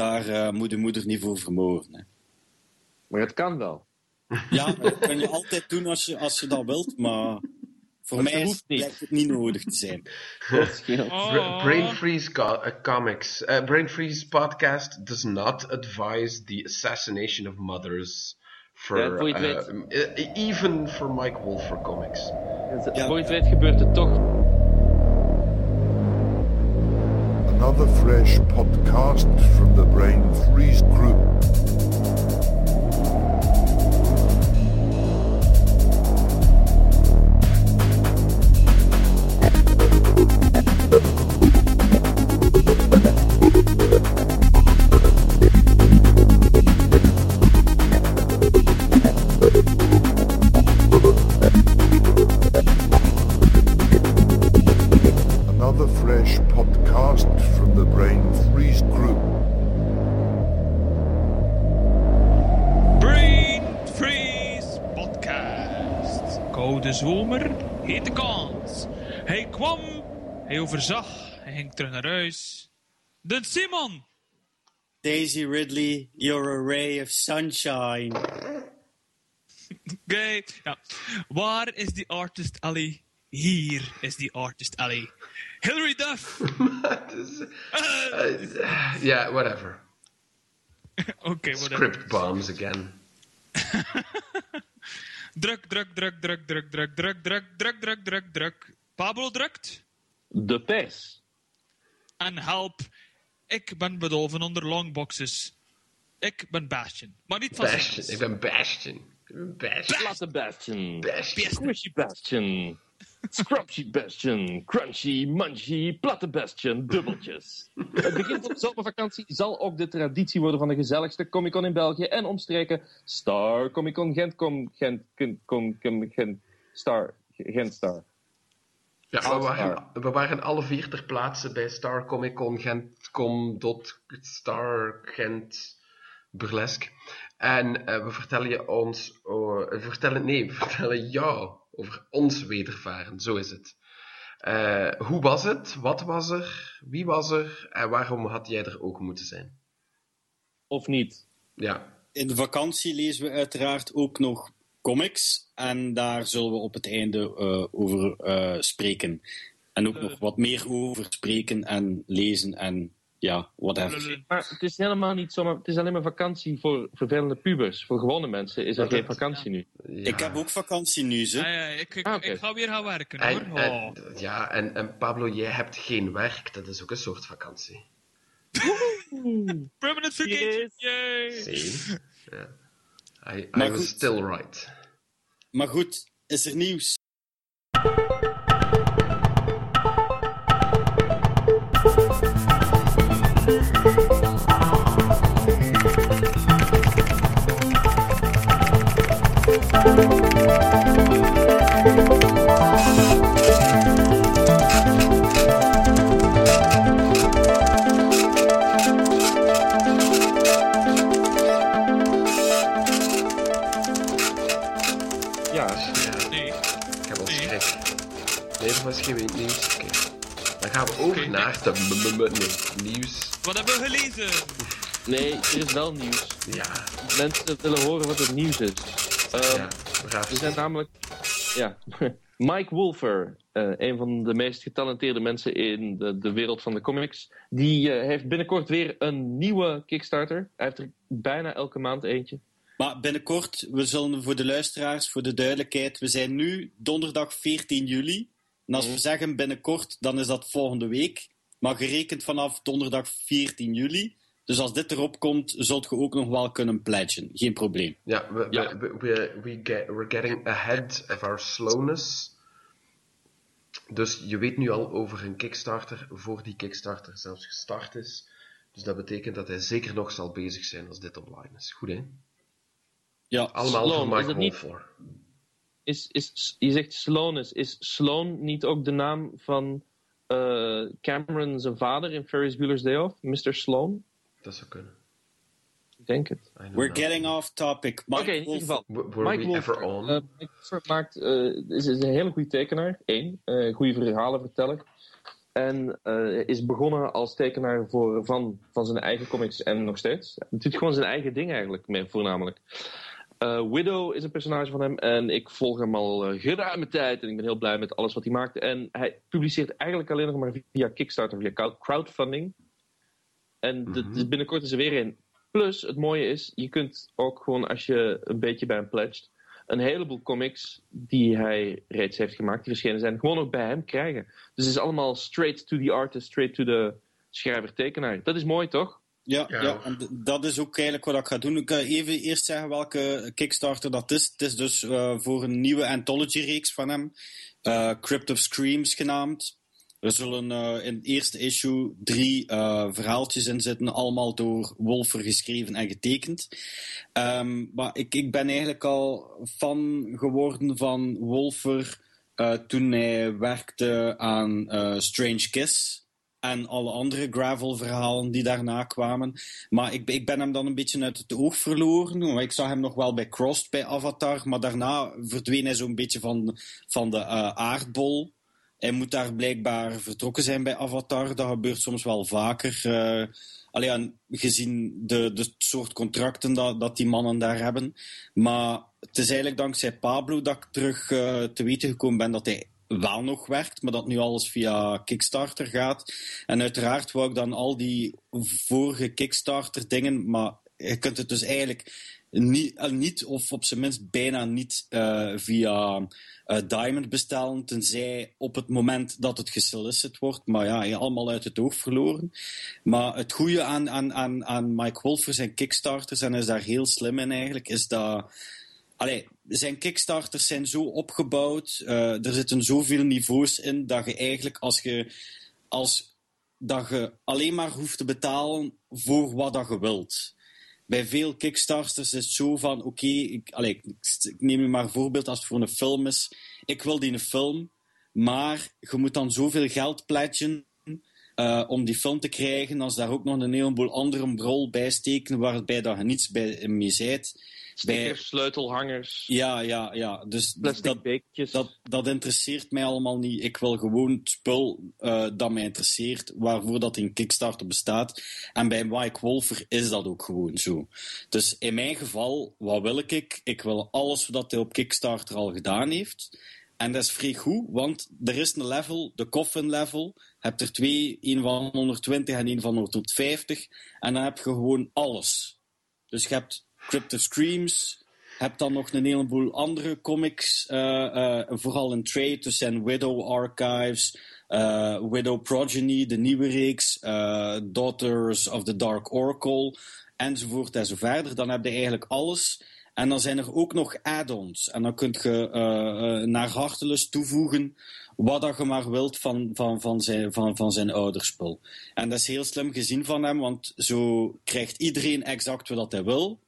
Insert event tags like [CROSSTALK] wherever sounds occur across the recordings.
daar uh, moet de moeder niet voor vermoorden. Hè. Maar het kan wel. Ja, dat kan je altijd doen als je, als je dat wilt, maar voor mij is, lijkt het niet nodig te zijn. Oh. Brain Freeze co uh, Comics. Uh, Brain Freeze podcast does not advise the assassination of mothers. For, ja, uh, even for Mike Wolfer comics. Ja. Voor je het weet gebeurt het toch. Another fresh podcast from the Brain Freeze group. Hij overzag, hij ging terug naar huis. De Simon! Daisy Ridley, you're a ray of sunshine. Oké, ja. Waar is die artist alley? Hier is die artist alley. Hilary Duff! uh, yeah, whatever. Oké, okay, whatever. Script bombs again. druk, druk, druk, druk, druk, druk, druk, druk, druk, druk, druk, druk. Pablo drukt. De pers. En help, ik ben bedolven onder longboxes. Ik ben Bastion, maar niet van Bastion, ik ben Bastion. Bastion. Platte Bastion. Bastion. Squishy Bastion. Scrunchy Bastion, Crunchy, Munchy, Platte Bastion, dubbeltjes. Het begin van de zomervakantie zal ook de traditie worden van de gezelligste Comic Con in België en omstreken Star Comic Con Gent, com, Gent, Gent, Star, Gent Star. Ja, we waren, we waren alle vier ter plaatse bij Star Comic Con Gent, com, dot, Star Gent Burlesque. En uh, we vertellen je ons, uh, vertellen, nee, we vertellen jou over ons wedervaren, zo is het. Uh, hoe was het? Wat was er? Wie was er? En waarom had jij er ook moeten zijn? Of niet? Ja. In de vakantie lezen we uiteraard ook nog comics. En daar zullen we op het einde uh, over uh, spreken. En ook nog wat meer over spreken en lezen en ja, whatever. Maar het is helemaal niet zomaar... Het is alleen maar vakantie voor vervelende pubers. Voor gewone mensen is er geen vakantie nu. Ja. Ik heb ook vakantie nu, ze. Ja, ja, ik, ik, ah, okay. ik, ga weer gaan werken, hoor. En, en, oh. ja, en, en Pablo, jij hebt geen werk. Dat is ook een soort vakantie. Permanent vacation, yay! Ja. I, I was still right. Maar goed, is er nieuws? Nieuws. Okay. Dan gaan we over naar de nee, nieuws. Wat hebben we gelezen? Nee, er is wel nieuws. Ja. Mensen willen horen wat het nieuws is. Uh, ja, er zijn namelijk... Ja, [LAUGHS] Mike Wolfer, uh, een van de meest getalenteerde mensen in de, de wereld van de comics, die uh, heeft binnenkort weer een nieuwe Kickstarter. Hij heeft er bijna elke maand eentje. Maar binnenkort, we zullen voor de luisteraars, voor de duidelijkheid, we zijn nu donderdag 14 juli. En als we zeggen binnenkort, dan is dat volgende week. Maar gerekend vanaf donderdag 14 juli. Dus als dit erop komt, zult je ook nog wel kunnen pledgen. Geen probleem. Ja, we, ja. we, we, we get, we're getting ahead of our slowness. Dus je weet nu al over een Kickstarter, voor die Kickstarter zelfs gestart is. Dus dat betekent dat hij zeker nog zal bezig zijn als dit online is. Goed, hè? Ja, allemaal Sloan, voor Mike Wolf voor is, is, je zegt Sloanus. Is Sloan niet ook de naam van uh, Cameron zijn vader in Ferris Bueller's Day Off? Mr. Sloan? Dat zou kunnen. Ik denk het. We're getting off topic. Oké, okay, in ieder geval. Were Mike we ever on? Uh, Mike maakt, uh, is, is, een hele goede tekenaar. Eén. Uh, goede verhalen verteller. En eh, is begonnen als tekenaar voor, van, van zijn eigen comics en nog steeds. Hij doet gewoon zijn eigen ding eigenlijk, meer, voornamelijk. Uh, Widow is een personage van hem en ik volg hem al uh, geruime tijd en ik ben heel blij met alles wat hij maakt. En hij publiceert eigenlijk alleen nog maar via Kickstarter, via crowdfunding. En mm -hmm. binnenkort is er weer een. Plus, het mooie is, je kunt ook gewoon als je een beetje bij hem pledgt, een heleboel comics die hij reeds heeft gemaakt, die verschenen zijn, gewoon ook bij hem krijgen. Dus het is allemaal straight to the artist, straight to the schrijver-tekenaar. Dat is mooi, toch? Ja, ja. en dat is ook eigenlijk wat ik ga doen. Ik ga even eerst zeggen welke Kickstarter dat is. Het is dus uh, voor een nieuwe anthology-reeks van hem, uh, Crypt of Screams genaamd. Er zullen uh, in het eerste issue drie verhaaltjes in zitten, allemaal door Wolfer geschreven en getekend. Um, maar ik, ik ben eigenlijk al fan geworden van Wolfer toen hij werkte aan Strange Kiss en alle andere gravel-verhalen die daarna kwamen. Maar ik, ik, ben hem dan een beetje uit het oog verloren. Ik zag hem nog wel bij Crossed, bij Avatar, maar daarna verdween hij zo'n beetje van, van de uh, aardbol. Hij moet daar blijkbaar vertrokken zijn bij Avatar. Dat gebeurt soms wel vaker. Uh, Alleen gezien de, de soort contracten dat, dat die mannen daar hebben. Maar het is eigenlijk dankzij Pablo dat ik terug uh, te weten gekomen ben dat hij wel nog werkt, maar dat nu alles via Kickstarter gaat. En uiteraard wou ik dan al die vorige Kickstarter dingen, maar je kunt het dus eigenlijk niet, uh, niet of op zijn minst bijna niet uh, via uh, Diamond bestellen, tenzij op het moment dat het gesolicit wordt. Maar ja, je allemaal uit het oog verloren. Maar het goede aan, aan, aan, aan Mike Wolfers en Kickstarters, en is daar heel slim in eigenlijk, is dat Allee, zijn kickstarters zijn zo opgebouwd, uh, er zitten zoveel niveaus in, dat je eigenlijk als je, als, dat je alleen maar hoeft te betalen voor wat dat je wilt. Bij veel kickstarters is het zo van, oké, ik, neem je maar een voorbeeld als het voor een film is. Ik wil die een film, maar je moet dan zoveel geld pledgen uh, om die film te krijgen, als daar ook nog een heleboel andere rol bij steken, waarbij dat je niets bij mee zijt Stickers, sleutelhangers. Ja, ja, ja. Dus dat, beekjes. Dat, dat interesseert mij allemaal niet. Ik wil gewoon spul uh, dat mij interesseert, waarvoor dat in Kickstarter bestaat. En bij Mike Wolfer is dat ook gewoon zo. Dus in mijn geval, wat wil ik? Ik wil alles wat hij op Kickstarter al gedaan heeft. En dat is vrij goed, want er is een level, de coffin level. Je hebt er twee, een van 120 en een van 150. En dan heb je gewoon alles. Dus je hebt Crypto Screams. Heb dan nog een heleboel andere comics, uh, uh, vooral in trade. Zijn Widow Archives, uh, Widow Progeny, de nieuwe reeks, Daughters of the Dark Oracle, enzovoort en zo verder. Dan heb je eigenlijk alles. En dan zijn er ook nog add-ons. En dan kun je naar hartelust toevoegen wat dat je maar wilt van, van, van, zijn, van, van zijn ouderspul. En dat is heel slim gezien van hem, want zo krijgt iedereen exact wat hij wil.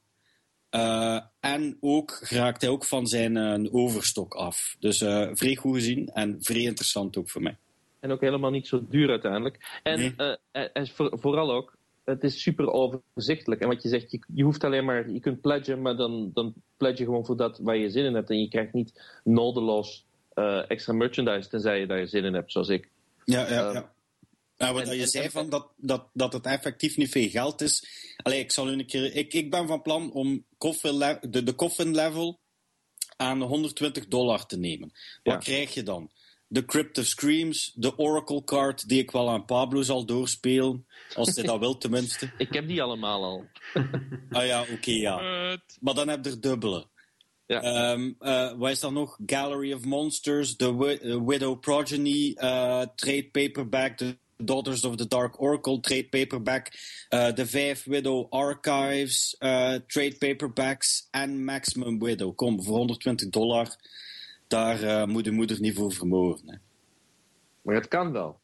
Uh, en ook raakt hij ook van zijn uh, overstok af. Dus uh, vrij goed gezien en vrij interessant ook voor mij. En ook helemaal niet zo duur uiteindelijk. En, nee. en voor, vooral ook, het is super overzichtelijk. En wat je zegt, je, je, hoeft alleen maar, je kunt pledgen, maar dan, dan pledge je gewoon voor dat waar je zin in hebt. En je krijgt niet nodeloos extra merchandise, tenzij je daar zin in hebt, zoals ik. Ja, ja, ja. Nou, wat en, je zei van dat, dat, dat het effectief niet veel geld is. Allee, ik, zal een keer, ik, ik ben van plan om coffin de, de coffin level aan 120 dollar te nemen. Wat krijg je dan? De Crypt of Screams, de Oracle card, die ik wel aan Pablo zal doorspelen. Als hij dat [LAUGHS] wil, tenminste. Ik heb die allemaal al. [LAUGHS] ah ja, oké, okay, ja. Maar dan heb je er dubbele. Ja. Um, uh, wat is dan nog? Gallery of Monsters, The uh, Widow Progeny, uh, trade paperback, de Daughters of the Dark Oracle trade paperback, uh, de vijf Widow Archives uh, trade paperbacks en Maximum Widow. Kom, voor 120 dollar, daar uh, moet de moeder niet voor vermogen. Hè. Maar het kan wel.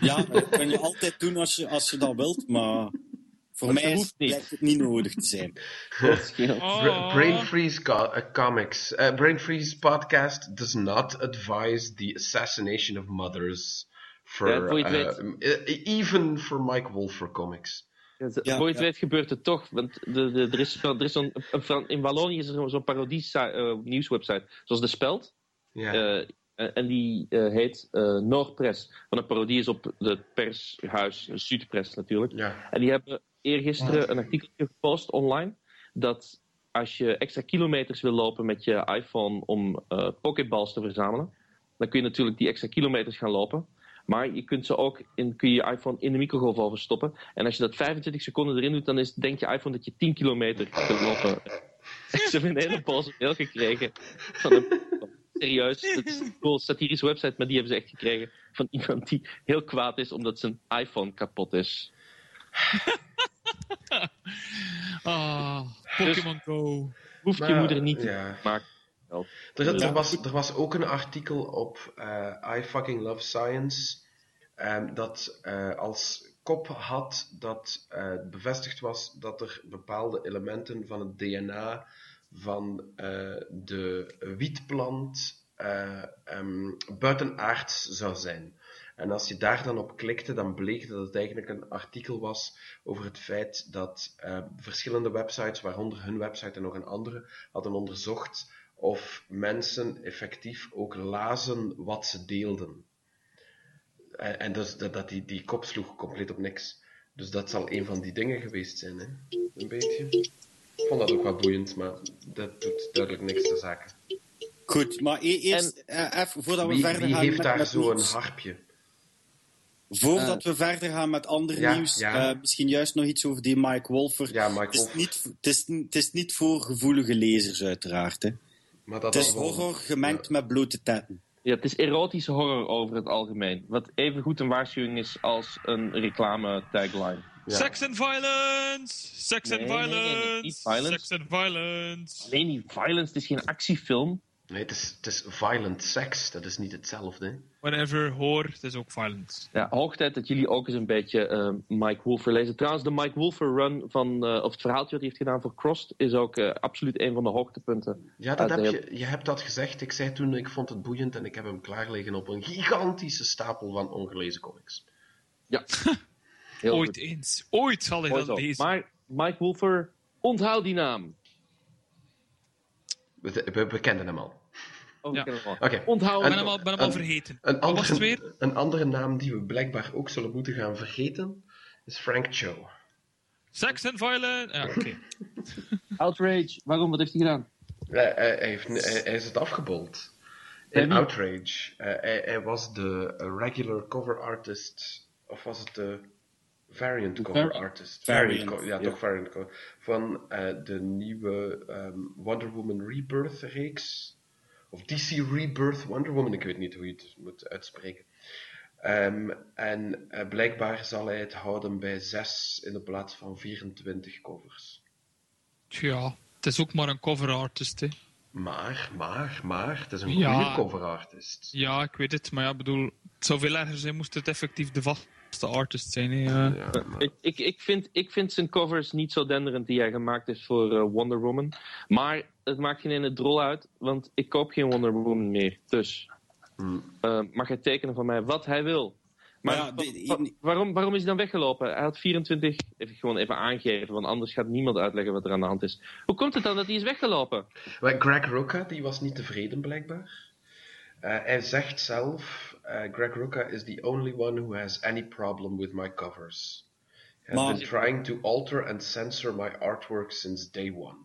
Ja, dat kan je altijd doen als je, als je dat wilt, maar voor mij is, lijkt het niet nodig te zijn. oh. Brain Freeze co Comics. Brain Freeze podcast does not advise the assassination of mothers ja, voor uh, weet... even for Mike Wolfer comics. Ja, ja, voor je het weet gebeurt het toch. Want de, de, er is, er is zo'n, in Wallonië is er zo'n parodie uh, nieuwswebsite. Zoals De Speld. Ja. Uh, En, die eh, heet uh, Noordpress. Van een parodie is op het pershuis Zuidpress natuurlijk. Ja. En die hebben eergisteren een artikeltje gepost online. Dat als je extra kilometers wil lopen met je iPhone om uh, pokeballs te verzamelen. Dan kun je natuurlijk die extra kilometers gaan lopen. Maar je kunt ze ook in, kun je, je iPhone in de microgolfoven stoppen. En als je dat 25 seconden erin doet, dan is, denkt je iPhone dat je 10 kilometer kunt lopen. [LAUGHS] Ze hebben een hele boze mail gekregen. Van een, serieus, dat is een cool satirische website, maar die hebben ze echt gekregen van iemand die heel kwaad is omdat zijn iPhone kapot is. [LAUGHS] Ah, Pokémon Go. Hoeft je Maar, moeder niet ja. te maken. Er, er, was, er was ook een artikel op eh, I Fucking Love Science ehm, dat eh, als kop had dat eh, bevestigd was dat er bepaalde elementen van het DNA van eh, de wietplant eh, ehm, buitenaards zou zijn. En als je daar dan op klikte, dan bleek dat het eigenlijk een artikel was over het feit dat eh, verschillende websites, waaronder hun website en nog een andere, hadden onderzocht of mensen effectief ook lazen wat ze deelden. En, en dus dat, dat die, die kop sloeg compleet op niks. Dus dat zal een van die dingen geweest zijn, hè? Een beetje. Ik vond dat ook wel boeiend, maar dat doet duidelijk niks ter zake. Goed, maar e- eerst eh, even voordat we Wie, verder wie gaan heeft met, daar zo'n harpje? Voordat we verder gaan met ander Ja, nieuws, ja. eh, misschien juist nog iets over die Mike Wolfer. Ja, Mike Het is, Wolfer. niet, het, is, het is niet voor gevoelige lezers, uiteraard. Hè. Maar dat Het is wel- horror gemengd met blote tetten. Ja, het is erotische horror over het algemeen. Wat even goed een waarschuwing is als een reclame tagline. Ja. Sex and violence! Sex and Nee, nee, nee, nee, violence! niet violence. Sex and violence! Nee, niet violence, het is geen actiefilm. Nee, het is, het is violent sex, dat is niet hetzelfde. Hè. Whenever hoor, het is ook violence. Ja, hoog tijd dat jullie ook eens een beetje eh, Mike Wolfer lezen. Trouwens, de Mike Wolfer run van, eh, of het verhaaltje wat hij heeft gedaan voor Crossed, is ook eh, absoluut een van de hoogtepunten. Ja, dat heb je, je hebt dat gezegd. Ik zei toen, ik vond het boeiend en ik heb hem klaarliggen op een gigantische stapel van ongelezen comics. Ja, [LAUGHS] heel Ooit goed. eens. Ooit zal ik Mooi dat lezen. Maar Mike Wolfer, onthoud die naam. We, we, we kenden hem al. Oh, Ja. Onthoud Ik En- ben hem al, ben hem al een- vergeten. Een Wat was het andere, weer? een andere naam die we blijkbaar ook zullen moeten gaan vergeten is Frank Cho. Sex and violence. Ja, oké. [LAUGHS] Outrage, waarom? Wat heeft hij gedaan? Hij, heeft, hij, hij is het afgebold. In? Outrage. Eh, hij, hij was de regular cover artist, of was het de variant cover artist? Variant, ja, ja. toch variant cover. Van eh, de nieuwe ehm, Wonder Woman Rebirth reeks. Of DC Rebirth Wonder Woman, ik weet niet hoe je het moet uitspreken. Ehm, en eh, blijkbaar zal hij het houden bij 6 in de plaats van 24 covers. Tja, het is ook maar een cover artist, hè. Maar, maar, maar, het is een Ja. goede cover artist. Ja, ik weet het. Maar ja, ik bedoel, het zou veel erger zijn moest het effectief de vaste artist zijn. Hè. eh. Ja, maar- Ik, ik, ik, vind, ik vind zijn covers niet zo denderend die hij gemaakt heeft voor eh, Wonder Woman. Maar het maakt geen ene drol uit, want ik koop geen Wonder Woman meer. Dus Hmm. eh, mag hij tekenen van mij wat hij wil. Maar wa- wa- waarom, waarom is hij dan weggelopen? Hij had 24, even gewoon even aangeven, want anders gaat niemand uitleggen wat er aan de hand is. Hoe komt het dan dat hij is weggelopen? Maar Greg Rucka, die was niet tevreden blijkbaar. Eh, hij zegt zelf, eh, Greg Rucka is the only one who has any problem with my covers. He has Maar- been trying to alter and censor my artwork since day one.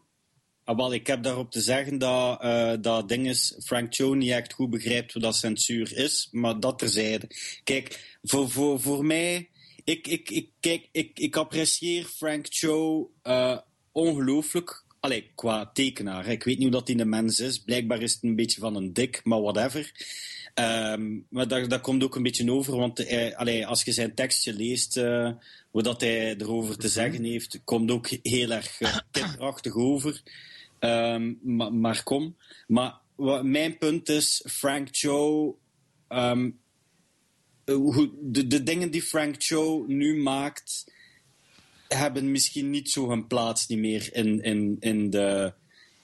Ah, wel, ik heb daarop te zeggen dat eh, dat ding is, Frank Cho niet echt goed begrijpt wat dat censuur is, maar dat terzijde. Kijk, voor, voor, voor mij, ik, ik, ik, kijk, ik, ik apprecieer Frank Cho eh, ongelooflijk. Allee, qua tekenaar. hè. Ik weet niet hoe dat hij een mens is. Blijkbaar is het een beetje van een dik, maar whatever. Ehm, maar dat, dat komt ook een beetje over, want hij, allee, als je zijn tekstje leest, eh wat dat hij erover te zeggen heeft, komt ook heel erg eh, [CLEARS THROAT] kinderachtig over. Ehm, maar, maar kom. Maar wat, mijn punt is, Frank Cho... hoe- de, de dingen die Frank Cho nu maakt, hebben misschien niet zo hun plaats niet meer in, in, in, de,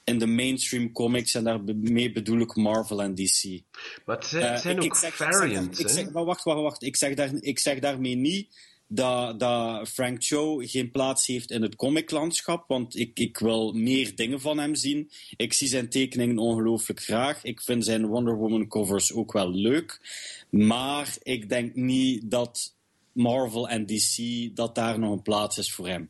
in de mainstream comics. En daarmee bedoel ik Marvel en DC. Maar het zijn, Eh, zijn ook ik zeg- ik zeg- variants, ik zeg- maar wacht, wacht, wacht. Ik zeg, daar, ik zeg daarmee niet dat, dat Frank Cho geen plaats heeft in het comiclandschap, want ik, ik wil meer dingen van hem zien. Ik zie zijn tekeningen ongelooflijk graag. Ik vind zijn Wonder Woman covers ook wel leuk. Maar ik denk niet dat Marvel en DC, dat daar nog een plaats is voor hem.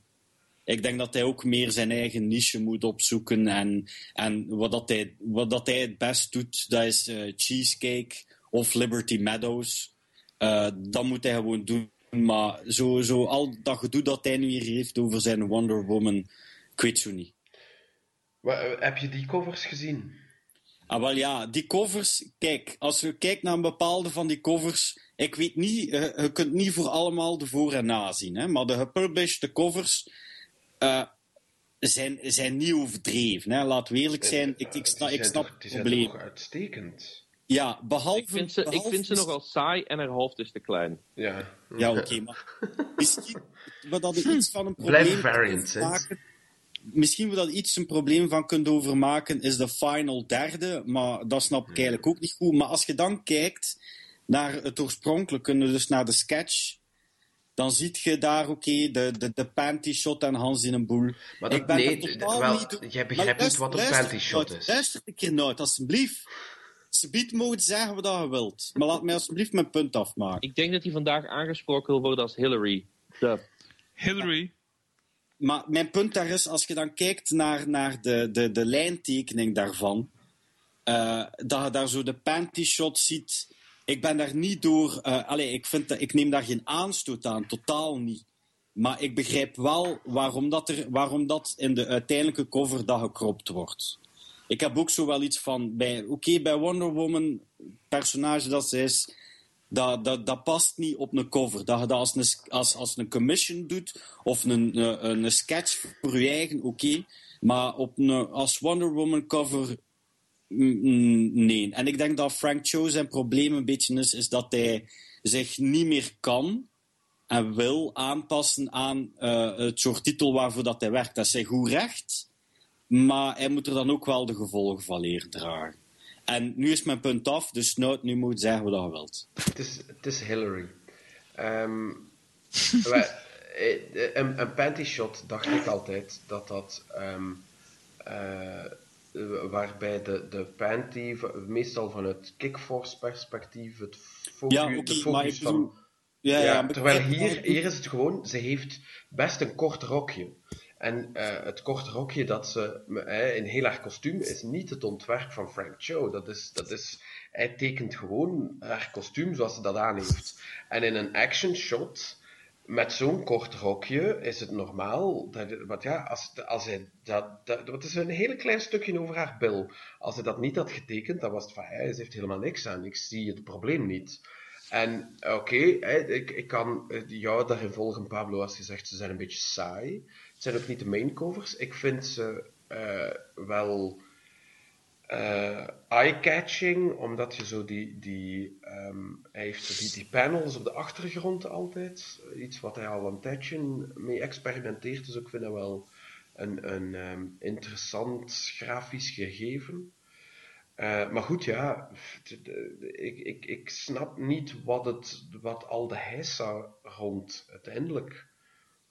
Ik denk dat hij ook meer zijn eigen niche moet opzoeken. En, en wat, dat hij, wat dat hij het best doet, dat is uh, Cheesecake of Liberty Meadows. Uh, dat moet hij gewoon doen. Maar zo, zo al dat gedoe dat hij nu hier heeft over zijn Wonder Woman, ik weet zo niet. Heb je die covers gezien? Ah, wel ja, die covers, kijk, als je kijkt naar een bepaalde van die covers, ik weet niet, je, je kunt niet voor allemaal de voor- en nazien, hè, maar de gepublished covers uh, zijn, zijn niet overdreven. Hè. Laten we eerlijk zijn, ik, ik, ik snap het probleem. uitstekend. Ja, behalve... Ik vind ze, behalve, ik vind ze nogal saai en haar hoofd is te klein. Ja, Ja, oké, okay, maar misschien wat dat er iets van een probleem Blijf maken, Misschien we dat iets een probleem van kunt overmaken, is de final derde, maar dat snap ik eigenlijk ook niet goed. Maar als je dan kijkt naar het oorspronkelijke, dus naar de sketch, dan ziet je daar, oké, okay, de, de, de panty shot en Hans in een boel. Maar dat, ik ben nee, totaal wel, niet... jij begrijpt niet wat een panty shot is. Luister een keer nooit, alsjeblieft. Ze biedt mogen zeggen wat je wilt. Maar laat mij alsjeblieft mijn punt afmaken. Ik denk dat hij vandaag aangesproken wil worden als Hillary. De... Hillary. Maar mijn punt daar is, als je dan kijkt naar, naar de, de, de lijntekening daarvan, uh, dat je daar zo de panty shot ziet. Ik ben daar niet door. Uh, allez, ik, vind dat, ik neem daar geen aanstoot aan, totaal niet. Maar ik begrijp wel waarom dat, er, waarom dat in de uiteindelijke cover dat gekropt wordt. Ik heb ook zo wel iets van, bij, oké, bij Wonder Woman, personage dat ze is, dat, dat, dat past niet op een cover. Dat je dat als een, als, als een commission doet, of een, een, een sketch voor je eigen, oké. Maar op een, als Wonder Woman cover, nee. En ik denk dat Frank Cho zijn probleem een beetje is, is dat hij zich niet meer kan en wil aanpassen aan uh, het soort titel waarvoor dat hij werkt. Dat is zijn goed recht, maar hij moet er dan ook wel de gevolgen van leren dragen. En nu is mijn punt af, dus nou, nu moet je zeggen wat je wilt. Het is, het is Hillary. [LAUGHS] Um, een, een panty shot dacht ik altijd dat dat... Um, uh, waarbij de, de panty meestal vanuit kickforce perspectief het focus, ja, okay, de focus van... ja, ja, terwijl hier, hier is het gewoon, ze heeft best een kort rokje. En uh, het korte rokje dat ze in heel haar kostuum is niet het ontwerp van Frank Cho. Dat is, dat is, hij tekent gewoon haar kostuum zoals ze dat aan heeft. En in een action shot met zo'n kort rokje is het normaal. Dat, wat ja, als, als hij dat, dat. Is een heel klein stukje over haar bil. Als hij dat niet had getekend, dan was het van hij heeft helemaal niks aan. Ik zie het probleem niet. En oké, ik, ik kan jou daarin volgen, Pablo, als je zegt ze zijn een beetje saai. Het zijn ook niet de main covers. Ik vind ze uh, wel uh, eye-catching, omdat je zo die, die um, hij heeft die, die panels op de achtergrond altijd. Iets wat hij al een tijdje mee experimenteert, dus ik vind dat wel een, een um, interessant grafisch gegeven. Uh, maar goed, ja, ik, ik, ik snap niet wat, het, wat al de heisa rond uiteindelijk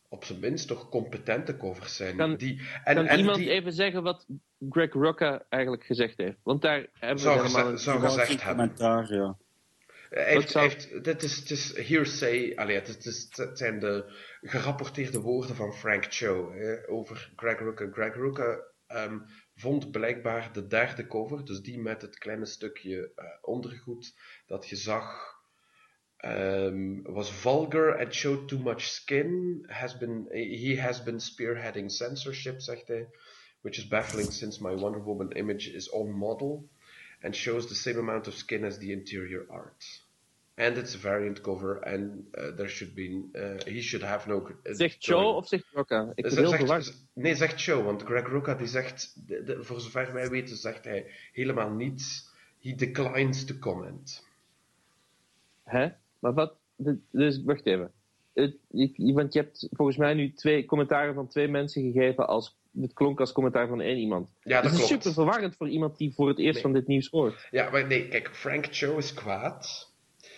op zijn minst toch competente covers zijn. Kan, die, en, kan en iemand die, even zeggen wat Greg Rucka eigenlijk gezegd heeft? Want daar hebben zou we helemaal een zou gezegd hebben. commentaar, ja. Hij heeft, zou... heeft, dit is, het is hearsay, allee, het, is, het, is, het zijn de gerapporteerde woorden van Frank Cho hè, over Greg Rucka. Greg Rucka um, vond blijkbaar de derde cover, dus die met het kleine stukje uh, ondergoed dat je zag, um, was vulgar and showed too much skin. Has been, he has been spearheading censorship, zegt hij, which is baffling since my Wonder Woman image is on model and shows the same amount of skin as the interior art. And it's a variant cover, and uh, there should be, uh, he should have no. Uh, zegt Cho of zegt Rucka? Ik ben zegt, heel verward. Nee, zegt Cho, want Greg Rucka die zegt, de, de, voor zover wij weten, zegt hij helemaal niets. He declines to comment. Hè? Maar wat? Dus wacht even. Het, ik, want je hebt volgens mij nu twee commentaren van twee mensen gegeven als het klonk als commentaar van één iemand. Ja, dat is klopt. super verwarrend voor iemand die voor het eerst Nee. van dit nieuws hoort. Ja, maar nee, kijk, Frank Cho is kwaad.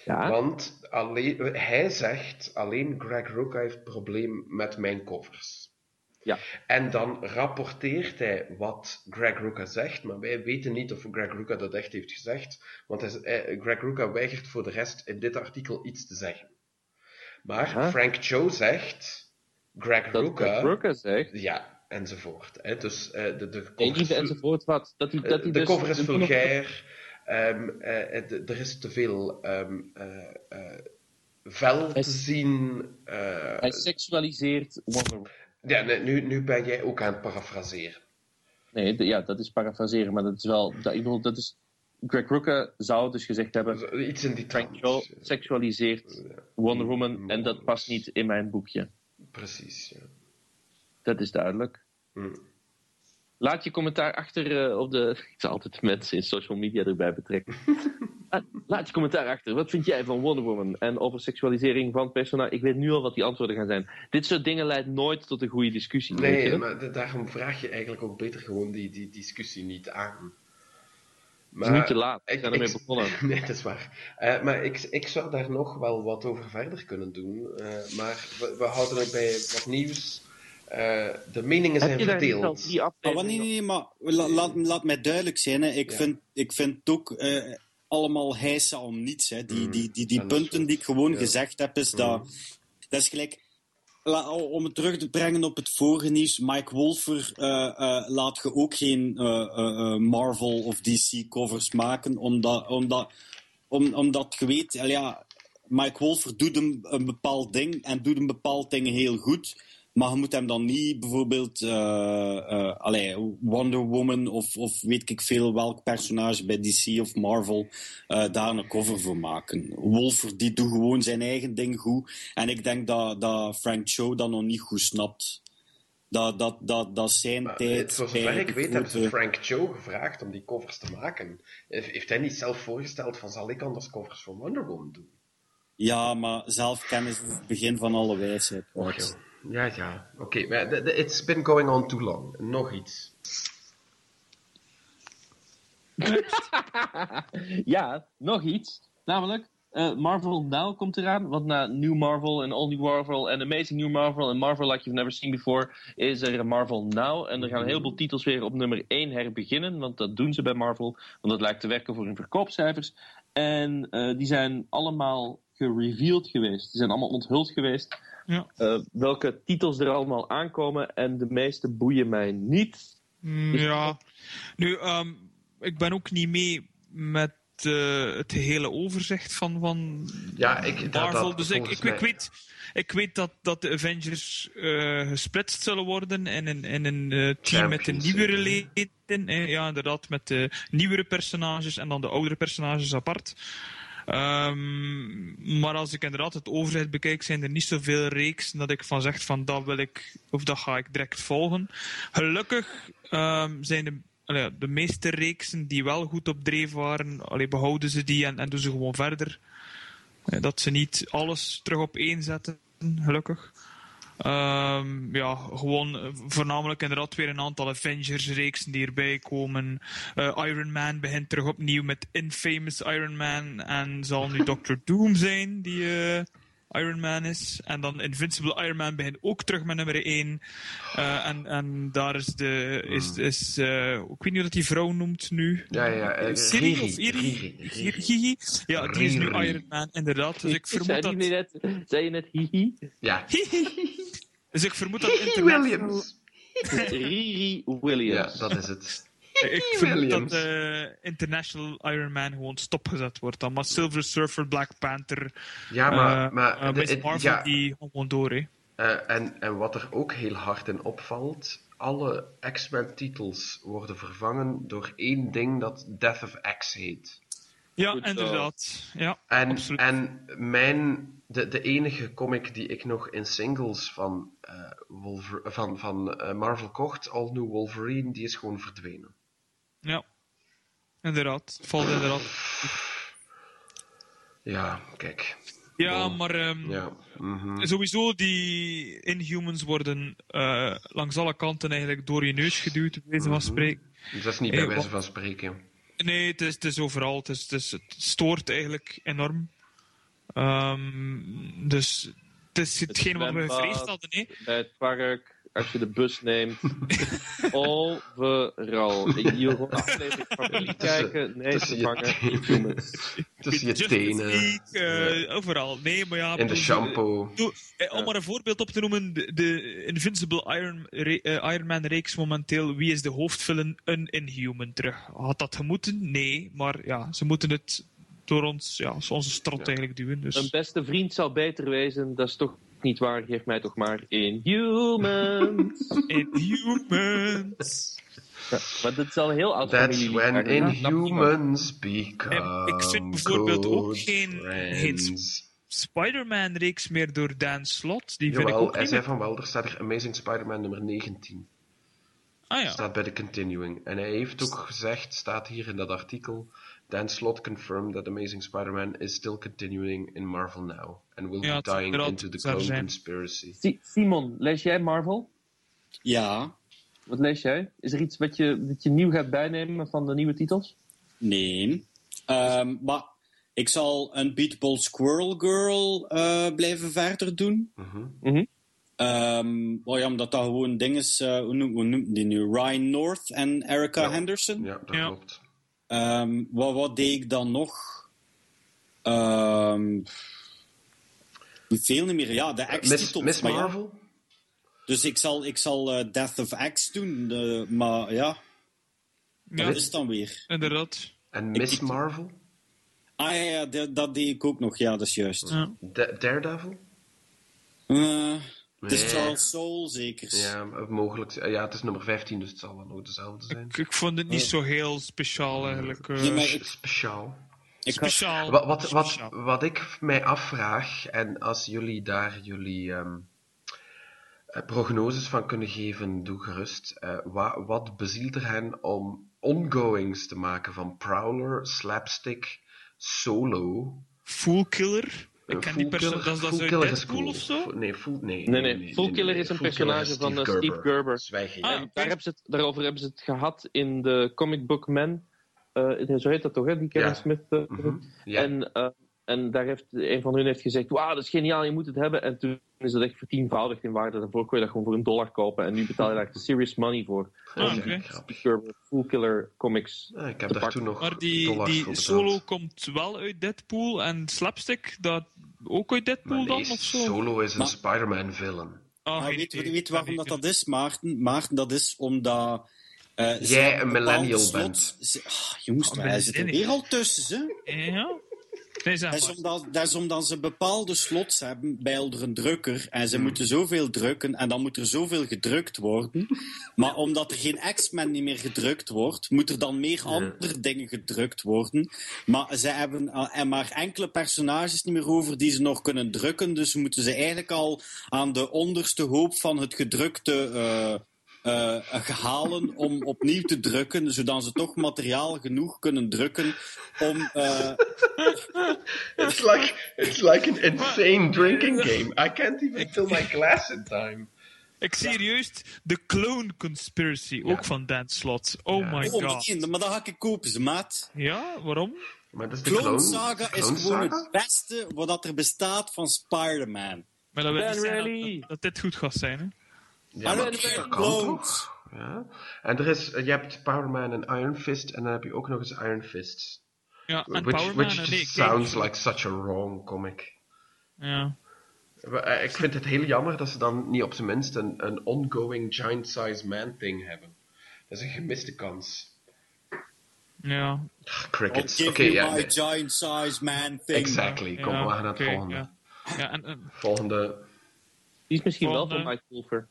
Ja. Want alleen, hij zegt, alleen Greg Rucka heeft probleem met mijn covers. Ja. En dan rapporteert hij wat Greg Rucka zegt, maar wij weten niet of Greg Rucka dat echt heeft gezegd, want hij, hij- Greg Rucka weigert voor de rest in dit artikel iets te zeggen. Maar Aha. Frank Cho zegt, Greg Dat Rucka... Brooker zegt. Ja, enzovoort. Hè. Dus eh, de, de cover is, enzovoort wat. Dat hij, dat hij de dus, cover is vulgair. eh, eh, de- er is te veel eh, eh, vel te zien. eh, Hij seksualiseert Wonder Woman. Ja, nu, nu ben jij ook aan het parafraseren. Nee, de- ja, dat is parafraseren, maar dat is wel. Dat, ik bedoel, dat is. Greg Rucka zou dus gezegd hebben. Iets in die trant. Cho seksualiseert Wonder Woman en dat past niet in mijn boekje. Precies, ja. Dat is duidelijk. Hm. Laat je commentaar achter eh, op de. [LAUGHS] Ik zal altijd mensen in social media erbij betrekken. [LAUGHS] Laat je commentaar achter. Wat vind jij van Wonder Woman en over seksualisering van personage? Ik weet nu al wat die antwoorden gaan zijn. Dit soort dingen leidt nooit tot een goede discussie. weet je Nee, maar da- daarom vraag je eigenlijk ook beter gewoon die, die discussie niet aan. Het is niet te laat. Ik- zijn ermee begonnen. [LAUGHS] Nee, dat is waar. Eh, maar ik, ik zou daar nog wel wat over verder kunnen doen. eh, maar we, we houden het bij wat nieuws. Eh, de meningen zijn verdeeld. Maar wat, afleveringen? nee, nee, maar la- laat, laat mij duidelijk zijn. Hè. Ik, Ja. vind, ik vind het ook eh, allemaal heisa om niets. Hè. Die, Mm, die, die, die dat punten die ik gewoon Ja. gezegd heb, is dat, Mm. dat is gelijk. La- om het terug te brengen op het vorige nieuws, Mike Wolfer eh, eh, laat je ook geen eh, Marvel of DC covers maken, omdat, omdat, om, omdat je weet, ja, Mike Wolfer doet een, een bepaald ding en doet een bepaald ding heel goed. Maar je moet hem dan niet bijvoorbeeld allee, Wonder Woman of, of weet ik veel welk personage bij DC of Marvel eh, daar een cover voor maken. Wolfer die doet gewoon zijn eigen ding goed. En ik denk dat, dat Frank Cho dat nog niet goed snapt. Dat, dat, dat, dat zijn Maar, tijd. zover ik weet hebben ze Frank Cho gevraagd om die covers te maken. Heeft hij niet zelf voorgesteld van zal ik anders covers voor Wonder Woman doen? Ja, maar zelfkennis is het begin van alle wijsheid. Ja, ja. Oké, maar de- de- it's been going on too long. Nog iets. [LAUGHS] Ja, nog iets. Namelijk, eh, Marvel Now komt eraan. Want na New Marvel en All New Marvel en Amazing New Marvel en Marvel Like You've Never Seen Before is er Marvel Now. En er gaan een heleboel titels weer op nummer 1 herbeginnen. Want dat doen ze bij Marvel. Want dat lijkt te werken voor hun verkoopcijfers. En eh, die zijn allemaal gereveeld geweest. Die zijn allemaal onthuld geweest. Ja. Eh, welke titels er allemaal aankomen. En de meeste boeien mij niet. Mm, Ja. Nu, ehm, ik ben ook niet mee met eh, het hele overzicht van, van Ja, ik, dat, Marvel. dat, dus ik, ik, weet, ik weet dat, dat de Avengers eh, gesplitst zullen worden in een, in een team met de nieuwere leden. hè. Ja, inderdaad, met de nieuwere personages en dan de oudere personages apart. Ehm, maar als ik inderdaad het overzicht bekijk, zijn er niet zoveel reeksen dat ik van zeg van dat wil ik of dat ga ik direct volgen. Gelukkig ehm, zijn de, de meeste reeksen die wel goed op dreef waren, allee, behouden ze die en, en doen ze gewoon verder. Eh, Dat ze niet alles terug op één zetten, gelukkig. Ehm, ja, gewoon eh, voornamelijk inderdaad weer een aantal Avengers-reeksen die erbij komen. Eh, Iron Man begint terug opnieuw met Infamous Iron Man. En zal nu Doctor Doom zijn, die eh, Iron Man is. En dan Invincible Iron Man begint ook terug met nummer 1. Eh, en, en daar is de. Is, is, eh, ik weet niet hoe dat die vrouw noemt nu. Ja, ja, eh, Siri Riri, of Iri? Riri, Riri. Riri? Ja, die is nu. Iron Man, inderdaad. Dus ik Zei, vermoed dat. net, zei je net hihi? Ja. Dus ik vermoed dat Hihi internet. Williams. Riri Ja, Williams. dat is het. Ik Williams. dat eh, International Iron Man gewoon stopgezet wordt. Dan maar Silver Surfer, Black Panther, Ja, maar, eh, maar eh, de- Marvel, ja, die gewoon door. Hè. eh, en, en wat er ook heel hard in opvalt, alle X-Men-titels worden vervangen door één ding dat Death of X heet. Ja, Goed inderdaad. Ja, En, absoluut. en mijn, de, de enige comic die ik nog in singles van, eh, Wolver- van, van eh, Marvel kocht, All New Wolverine, die is gewoon verdwenen. Ja, inderdaad. Het Valt inderdaad. Ja, kijk. Ja, Bon. maar ehm, Ja. mhm. sowieso die Inhumans worden eh, langs alle kanten eigenlijk door je neus geduwd, bij wijze van Mhm. spreken. Dus dat is niet bij wijze van spreken. Nee, het is, het is overal. Het, is, het, is, het stoort eigenlijk enorm. Ehm, dus het is hetgeen wat we gevreesd hadden. Hè. Bij het park, als je de bus neemt. [LAUGHS] Overal. Je [LAUGHS] gewoon aflevering familie kijken. Nee, ze vangen humans. Tussen je tenen, League, eh, overal. Nee, maar ja... in de shampoo. Eh, om Ja. maar een voorbeeld op te noemen, de, de Invincible Iron, re- eh, Iron Man reeks momenteel, wie is de hoofdvillain? Een Inhuman terug. Had dat gemoeten? Nee, maar ja, ze moeten het door ons, ja, onze strot Ja. eigenlijk duwen. Dus. Een beste vriend zou beter wezen. Dat is toch niet waar. Geef mij toch maar Inhumans. [LAUGHS] Inhumans. Ja, maar dit is al heel oud That's when dat inhumans become En ik vind bijvoorbeeld ook geen- geen friends. Spider-Man reeks meer door Dan Slott. Die vind ik ook hij niet zei van wel, er staat er Amazing Spider-Man nummer 19. Ah ja. Staat bij de continuing. En hij heeft ook gezegd, staat hier in dat artikel, Dan Slott confirmed that Amazing Spider-Man is still continuing in Marvel now. And will Ja, be dying into the zou clone zijn. conspiracy. Si- Simon, lees jij Marvel? Ja, Wat lees jij? Is er iets wat je, wat je nieuw gaat bijnemen van de nieuwe titels? nee. Ehm, maar ik zal Unbeatable Squirrel Girl eh, blijven verder doen. Mhm. Ehm, oh ja, omdat dat gewoon ding is, eh, hoe, noem, hoe noemt die nu? Ryan North en Erica Ja. Henderson. Ja, dat Ja. klopt. Ehm, wat, wat deed ik dan nog? Ehm veel niet meer. Ja, de Miss, X-titels. Miss ja. Marvel? Dus ik zal, ik zal eh, Death of X doen. maar ja, ja, dat is dan weer. inderdaad. En Miss ik- Marvel? Ah ja, ja dat, dat deed ik ook nog. Ja, dat is juist. Ja. Daredevil? Het is. Charles Soul zeker. Ja, mogelijk. Ja, het is nummer 15, dus het zal wel nooit dezelfde zijn. Ik, ik vond het niet zo heel speciaal eigenlijk. eh. Ja, maar ik- Speciaal. Ik speciaal. Wat, wat, wat, speciaal. wat ik mij afvraag, en als jullie daar jullie ehm, eh, prognoses van kunnen geven, doe gerust. Eh, wa- wat bezielt er hen om ongoings te maken van Prowler, Slapstick, Solo? Fool Killer. Ik Eh, ken die Dat is dat cool. of zo? Nee, Fool, nee, Nee, Killer is een personage van, eh, Steve Gerber. Zwijg je. Ah, daar hebben ze het, daarover hebben ze het gehad in de Comic Book Man. Eh, zo heet dat toch, hè? Die Kevin Ja. Smith. eh, Mhm. Ja. En, eh, en daar heeft een van hun heeft gezegd: Wauw, dat is geniaal, je moet het hebben. En toen is dat echt vertienvoudigd in waarde. Daarvoor kon je dat gewoon voor een dollar kopen. En nu betaal je daar echt serious money voor. Ah, oké. Gerber, Fool Killer Comics. Ja, ik heb te daar pakken. toen nog Maar die, die solo komt wel uit Deadpool en Slapstick, dat ook uit Deadpool Maar nee, dan of zo? Solo is een Maar- Spider-Man villain. Ah, Maar geen weet, weet je waarom dat, weet dat is, Maarten? Maarten, dat is omdat... eh, Jij een millennial slot- bent. Ze, ah, jongens, Oh, wij zitten millennial. weer al tussen, ze. Ja? Nee, zeg Dat is, omdat, dat is omdat ze bepaalde slots hebben bij een drukker. En Hmm. ze moeten zoveel drukken en dan moet er zoveel gedrukt worden. [LAUGHS] Maar omdat er geen X-Men niet meer gedrukt wordt, moet er dan meer andere dingen gedrukt worden. Maar ze hebben eh, en maar enkele personages niet meer over die ze nog kunnen drukken. Dus moeten ze eigenlijk al aan de onderste hoop van het gedrukte eh, eh, halen om opnieuw te drukken. Zodat ze toch materiaal genoeg kunnen drukken om... eh, [LAUGHS] It's like it's like an insane drinking game. I can't even fill my glass in time. Ik serieus, de Clone Conspiracy, ook Ja. van Dan Slott. Oh Ja. my Oh, god. nee, maar dat ga ik kopen, maat. Ja, waarom? Maar dat is de Clone clone, Saga is gewoon Saga? het beste wat dat er bestaat van Spider-Man. Maar dat Ben dat, dat dit goed gaat zijn, hè? Ja, maar dat kan toch? Ja. En er is, je hebt Power Man en Iron Fist, en dan heb je ook nog eens Iron Fist. Ja, en which Power Man, which just nee, sounds like such a wrong comic. Ja. Maar, eh, Ik vind het heel jammer dat ze dan niet op zijn minst een, een ongoing giant size man thing hebben. Dat is een gemiste kans. Ja. Ah, crickets. Oké, ja. giant size man thing. Exactly. Kom, ja, we gaan naar het volgende. Ja, ja en, en Volgende. Die is misschien wel van Mike Wolfer.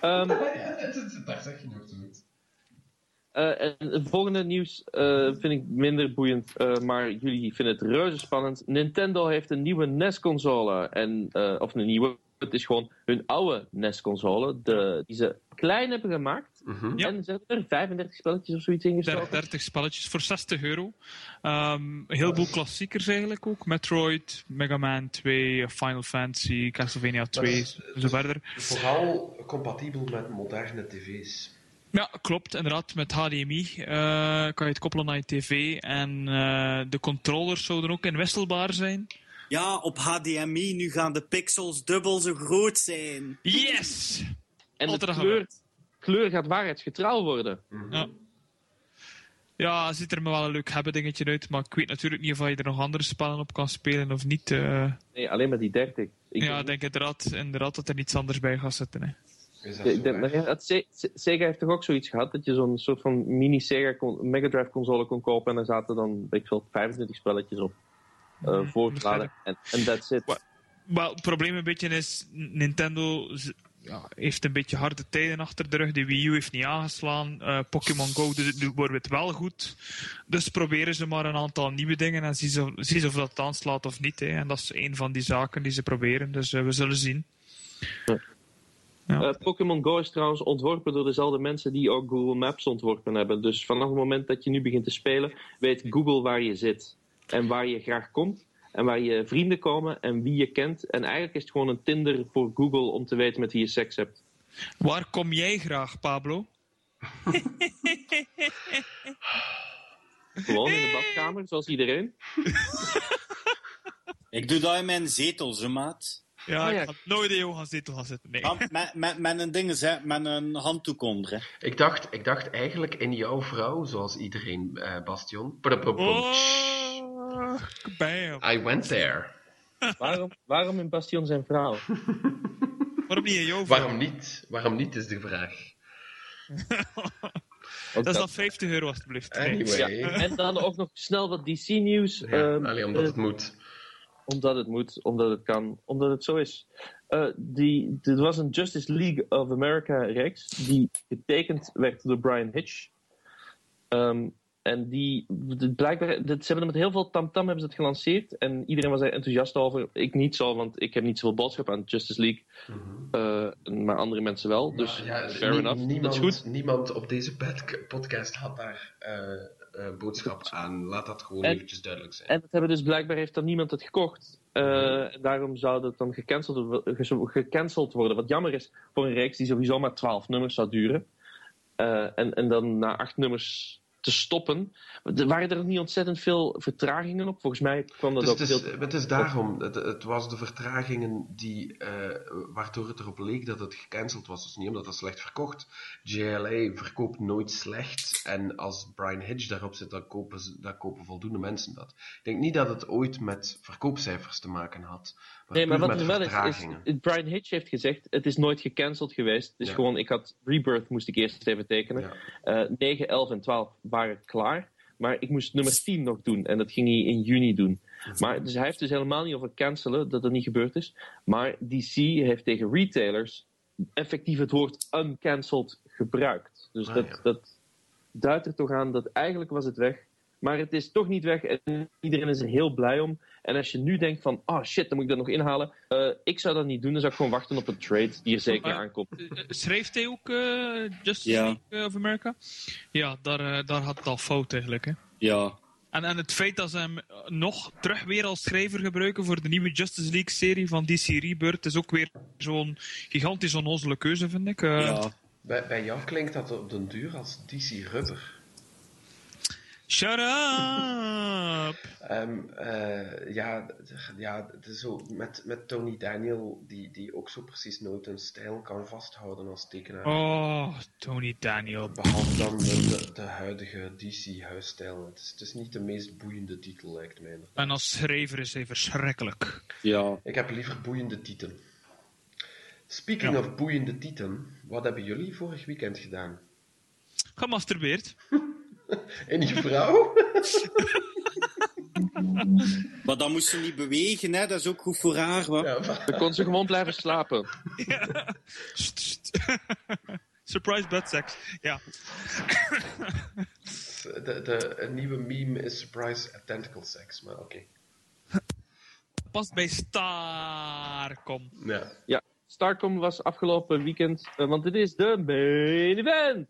Ehm, [LAUGHS] Daar zeg je nog zoiets. Eh, en het volgende nieuws eh, vind ik minder boeiend, eh, maar jullie vinden het reuze spannend. Nintendo heeft een nieuwe NES-console. En, of een nieuwe, het is gewoon hun oude NES-console, de, die ze klein hebben gemaakt. Mhm. Ja. En ze hebben er 35 spelletjes of zoiets in der- gestoken. 30 spelletjes voor 60 euro. Ehm, een heleboel klassiekers eigenlijk ook. Metroid, Mega Man 2, Final Fantasy, Castlevania 2 is- en zo verder. Vooral compatibel met moderne tv's. Ja, klopt. Inderdaad, met HDMI eh, kan je het koppelen naar je tv. En eh, de controllers zouden ook inwisselbaar zijn. Ja, op HDMI, nu gaan de pixels dubbel zo groot zijn. Yes! En de kleur, kleur gaat waarheidsgetrouw worden. Ja. Ja, ziet er me wel een leuk hebben dingetje uit, maar ik weet natuurlijk niet of je er nog andere spellen op kan spelen of niet. eh. Nee, alleen maar die 30. Ik ja, ik denk inderdaad, inderdaad dat er niets anders bij gaat zitten. Hè. Ik denk, maar ja, Sega heeft toch ook zoiets gehad dat je zo'n soort van mini Sega Mega Drive console kon kopen en er zaten dan, ik veel, 25 spelletjes op. eh voorgeladen. En that's it. Wel, het probleem een beetje is, Nintendo ja, heeft een beetje harde tijden achter de rug. De Wii U heeft niet aangeslaan. Eh, Pokémon Go wordt het wel goed. Dus proberen ze maar een aantal nieuwe dingen en zien ze, zien ze of dat aanslaat of niet. Hè. En dat is een van die zaken die ze proberen. Dus eh, we zullen zien. Ja. Pokémon Go is trouwens ontworpen door dezelfde mensen die ook Google Maps ontworpen hebben. Dus vanaf het moment dat je nu begint te spelen, weet Google waar je zit. En waar je graag komt. En waar je vrienden komen en wie je kent. En eigenlijk is het gewoon een Tinder voor Google om te weten met wie je seks hebt. Waar kom jij graag, Pablo? [LAUGHS] Gewoon in de badkamer, zoals iedereen. [LAUGHS] Ik doe dat in mijn zetel, zo maat. Ja, Oh, ja. ik ga nooit in jouw gaan zetel gaan zitten. Nee. Ah, met, met, met een ding, hè, met een handdoek onder. Hè. Ik dacht, ik dacht eigenlijk in jouw vrouw, zoals iedereen, eh, Bastion. Oh, bam. I went there. Waarom, waarom in Bastion zijn vrouw? Waarom niet in jouw vrouw? Waarom niet? Waarom niet is de vraag. [LAUGHS] Dat is dan 50 euro, alstublieft. Anyway. Ja, en dan ook nog snel wat DC-nieuws. Ja, alleen omdat eh, het moet. Omdat het moet, omdat het kan, omdat het zo is. Eh, die, er was een Justice League of America reeks die getekend werd door Brian Hitch. Ehm, en die, blijkbaar, ze hebben het met heel veel tamtam hebben ze het gelanceerd. En iedereen was er enthousiast over. Ik niet zo, want ik heb niet zoveel boodschap aan Justice League. Eh, maar andere mensen wel. Dus Mhm. Ja, fair enough. Niemand, Dat is goed. niemand op deze podcast had daar eh, eh, boodschap aan. Laat dat gewoon En- eventjes duidelijk zijn. En dat hebben dus blijkbaar heeft dan niemand het gekocht. En daarom zou dat dan gecanceld, gecanceld worden. Wat jammer is voor een reeks die sowieso maar 12 nummers zou duren. En, en dan na acht nummers te stoppen. Er waren er niet ontzettend veel vertragingen op. Volgens mij kwam dat Dus ook het, is, heel... het is daarom, het, het was de vertragingen die, eh, waardoor het erop leek dat het gecanceld was. Dus niet omdat het slecht verkocht. JLA verkoopt nooit slecht. En als Brian Hitch daarop zit, dan kopen, ze, dan kopen voldoende mensen dat. Ik denk niet dat het ooit met verkoopcijfers te maken had. Maar Nee, maar wat er wel is, is. Brian Hitch heeft gezegd, het is nooit gecanceld geweest. Het is Ja. gewoon, ik had Rebirth moest ik eerst even tekenen. Ja. Eh 9, 11 en 12 waren klaar. Maar ik moest nummer 10 nog doen. En dat ging hij in juni doen. Maar dus hij heeft dus helemaal niet over cancelen, dat dat niet gebeurd is. Maar DC heeft tegen retailers effectief het woord uncancelled gebruikt. Dus Ah, dat, ja. dat duidt er toch aan dat eigenlijk was het weg. Maar het is toch niet weg en iedereen is er heel blij om. En als je nu denkt van, oh shit, dan moet ik dat nog inhalen. Eh, ik zou dat niet doen, dan zou ik gewoon wachten op een trade die er zeker Maar- aankomt. Eh, Schreef hij ook eh, Justice Ja. League of America? Ja, daar, eh, daar had het al fout eigenlijk. Hè. Ja. En, en het feit dat ze hem eh, nog terug weer als schrijver gebruiken voor de nieuwe Justice League serie van DC Rebirth is ook weer zo'n gigantisch onnozele keuze, vind ik. Eh, ja. Bij, bij jou klinkt dat op den duur als DC Rubber. Shut up! Ehm, eh, ja, ja het is zo met, met Tony Daniel, die, die ook zo precies nooit een stijl kan vasthouden als tekenaar. Oh, Tony Daniel. Behalve dan de, de, de huidige DC-huisstijl. Het is, het is niet de meest boeiende titel, lijkt mij. En als schrijver is hij verschrikkelijk. Ja. Ik heb liever boeiende titel. Speaking Ja. of boeiende titel, wat hebben jullie vorig weekend gedaan? Gemasturbeerd. [LAUGHS] [LAUGHS] En je vrouw? [LAUGHS] Maar dan moest ze niet bewegen, hè? dat is ook goed voor haar. Wat? ja, va- Dan kon ze gewoon blijven slapen. [LAUGHS] Sst, sst. Surprise butt sex. Ja. de, de, een nieuwe meme is Surprise Tentacle Sex, maar oké. Past bij Starcom. Ja. Ja, Starcom was afgelopen weekend, eh, want dit is de main event.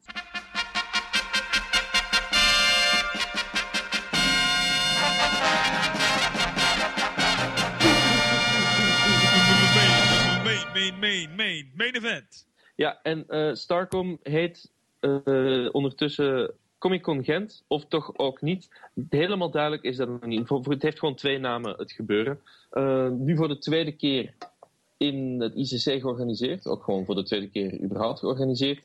Main, main, main, main, event. Ja, en eh, Starcom heet eh, ondertussen Comic Con Gent, of toch ook niet. Helemaal duidelijk is dat nog niet. Het heeft gewoon twee namen, het gebeuren. Eh, nu voor de tweede keer in het ICC georganiseerd. Ook gewoon voor de tweede keer überhaupt georganiseerd.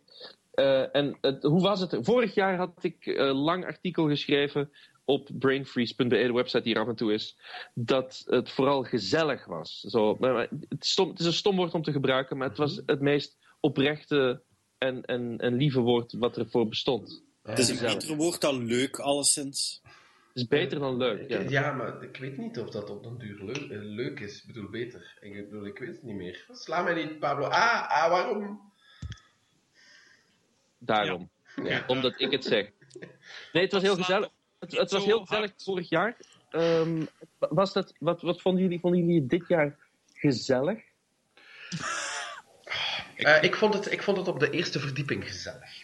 En hoe was het? Vorig jaar had ik een lang artikel geschreven op brainfreeze.be, de website die er af en toe is, dat het vooral gezellig was. Zo, het, is stom- het is een stom woord om te gebruiken, maar het was het meest oprechte en, en, en lieve woord wat er voor bestond. Het is een beter woord dan leuk, alleszins. Het is beter dan leuk. Ja. Ja. maar ik weet niet of dat op den duur leuk, eh, leuk is. Ik bedoel, beter. Ik bedoel, ik weet het niet meer. Sla mij niet, Pablo. Ah, ah waarom? Daarom. Ja. Omdat ik het zeg. [LAUGHS] Nee, het was heel gezellig. Het, het was heel gezellig vorig jaar. Ehm, was dat, wat, wat vonden jullie? Vonden jullie het dit jaar gezellig? [LAUGHS] Eh, ik, vond het, ik vond het op de eerste verdieping gezellig.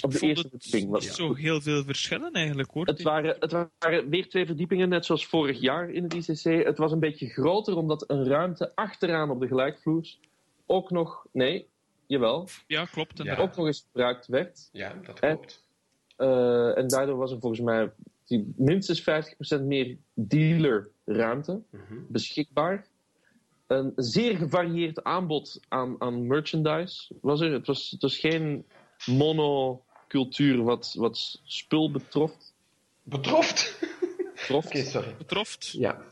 Op de eerste verdieping. Was, zo heel veel verschillen eigenlijk hoor. het, waren, het waren weer twee verdiepingen, net zoals vorig jaar in het ICC. Het was een beetje groter, omdat een ruimte achteraan op de gelijkvloers ook nog, nee, jawel, Ja, klopt. Ja. ook nog eens gebruikt werd. Ja, dat klopt. Eh, en daardoor was er volgens mij die minstens 50% meer dealerruimte Mhm. beschikbaar. Een zeer gevarieerd aanbod aan, aan merchandise was er. Het was, het was geen monocultuur wat, wat spul betrof. Betroft? betrof [LAUGHS] Oké, sorry. Betroft. Ja.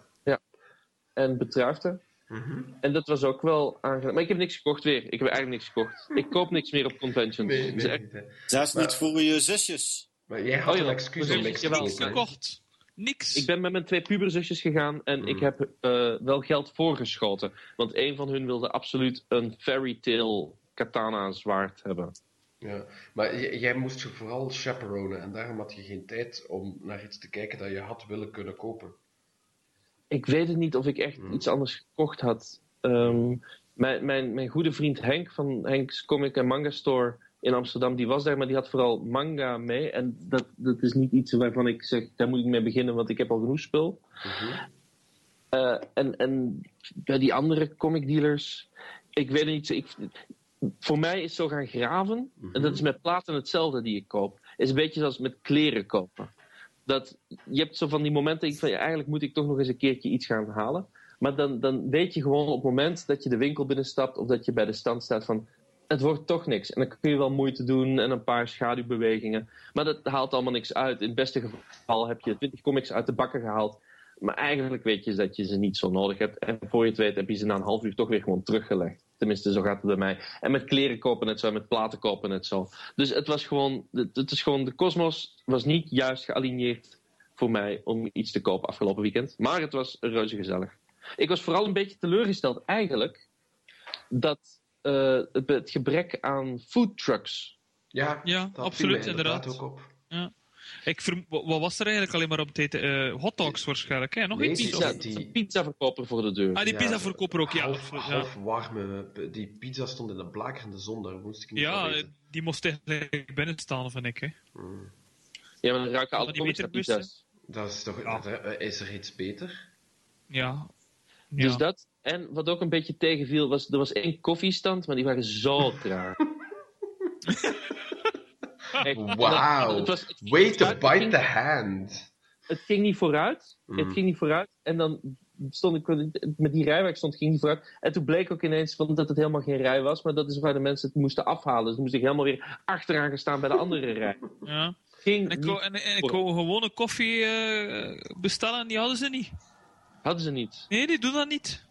en betruifde. Mhm. En dat was ook wel aangenaam. Maar ik heb niks gekocht weer. Ik heb eigenlijk niks gekocht. Ik koop [LAUGHS] niks meer op conventions. Nee, echt-. Zelfs niet voor je zusjes. Maar jij had Oh, een jawel. excuus om niks te gekocht. Niks. Ik ben met mijn twee puberzusjes gegaan en ik Mm. heb eh, wel geld voorgeschoten. Want een van hun wilde absoluut een fairy tale katana zwaard hebben. Ja, maar jij moest je vooral chaperonen en daarom had je geen tijd om naar iets te kijken dat je had willen kunnen kopen. Ik weet het niet of ik echt Mm. iets anders gekocht had. Ehm, mijn, mijn, mijn goede vriend Henk van Henk's Comic en Manga Store in Amsterdam, die was daar, maar die had vooral manga mee. En dat, dat is niet iets waarvan ik zeg, daar moet ik mee beginnen, want ik heb al genoeg spul. Mhm. Eh, en, en bij die andere comic dealers, ik weet niet. Ik, voor mij is zo gaan graven, en dat is met platen hetzelfde die ik koop, is een beetje zoals met kleren kopen. Dat, je hebt zo van die momenten, ik van, ja, eigenlijk moet ik toch nog eens een keertje iets gaan halen. Maar dan, dan weet je gewoon op het moment dat je de winkel binnenstapt of dat je bij de stand staat van, het wordt toch niks. En dan kun je wel moeite doen en een paar schaduwbewegingen. Maar dat haalt allemaal niks uit. In het beste geval heb je 20 comics uit de bakken gehaald. Maar eigenlijk weet je dat je ze niet zo nodig hebt. En voor je het weet heb je ze na een half uur toch weer gewoon teruggelegd. Tenminste, zo gaat het bij mij. En met kleren kopen net zo, en met platen kopen net zo. Dus het was gewoon, het, is gewoon, de kosmos was niet juist gealigneerd voor mij om iets te kopen afgelopen weekend. Maar het was reuze gezellig. Ik was vooral een beetje teleurgesteld eigenlijk dat eh, het, het gebrek aan food trucks. Ja, Ja, dat viel absoluut, mij inderdaad inderdaad. ook op. Ik verm- wat was er eigenlijk alleen maar op het eten? Eh, hot dogs waarschijnlijk, hè? Nog Nee, iets? die- of- Pizza, die- een pizzaverkoper voor de deur. Ah, die Ja, pizzaverkoper ook, ja. half, ja. half warme. Die pizza stond in een blakerende zon, daar moest ik niet Ja, eh, weten. die moest eigenlijk binnen staan, vind ik. Hè. Mm. Ja, maar dan ruiken alle die pizza's. Dat is toch... Ja. dat- eh, is er iets beter? Ja. ja. Dus dat. En wat ook een beetje tegenviel, was er was één koffiestand, maar die waren zo [LAUGHS] traag. [LAUGHS] Wauw. het was- het- Way to bite ging- the hand. Het ging niet vooruit. Mm. Het ging niet vooruit. En dan stond ik met die rijweg stond, ging niet vooruit. En toen bleek ook ineens van dat het helemaal geen rij was, maar dat is waar de mensen het moesten afhalen. Dus moest ik helemaal weer achteraan gaan staan bij de andere [LAUGHS] rij. ja. Ging En ik, niet. wou, en, en ik wou gewoon een koffie eh, bestellen en die hadden ze niet. Hadden ze niet. Nee, die doen dat niet.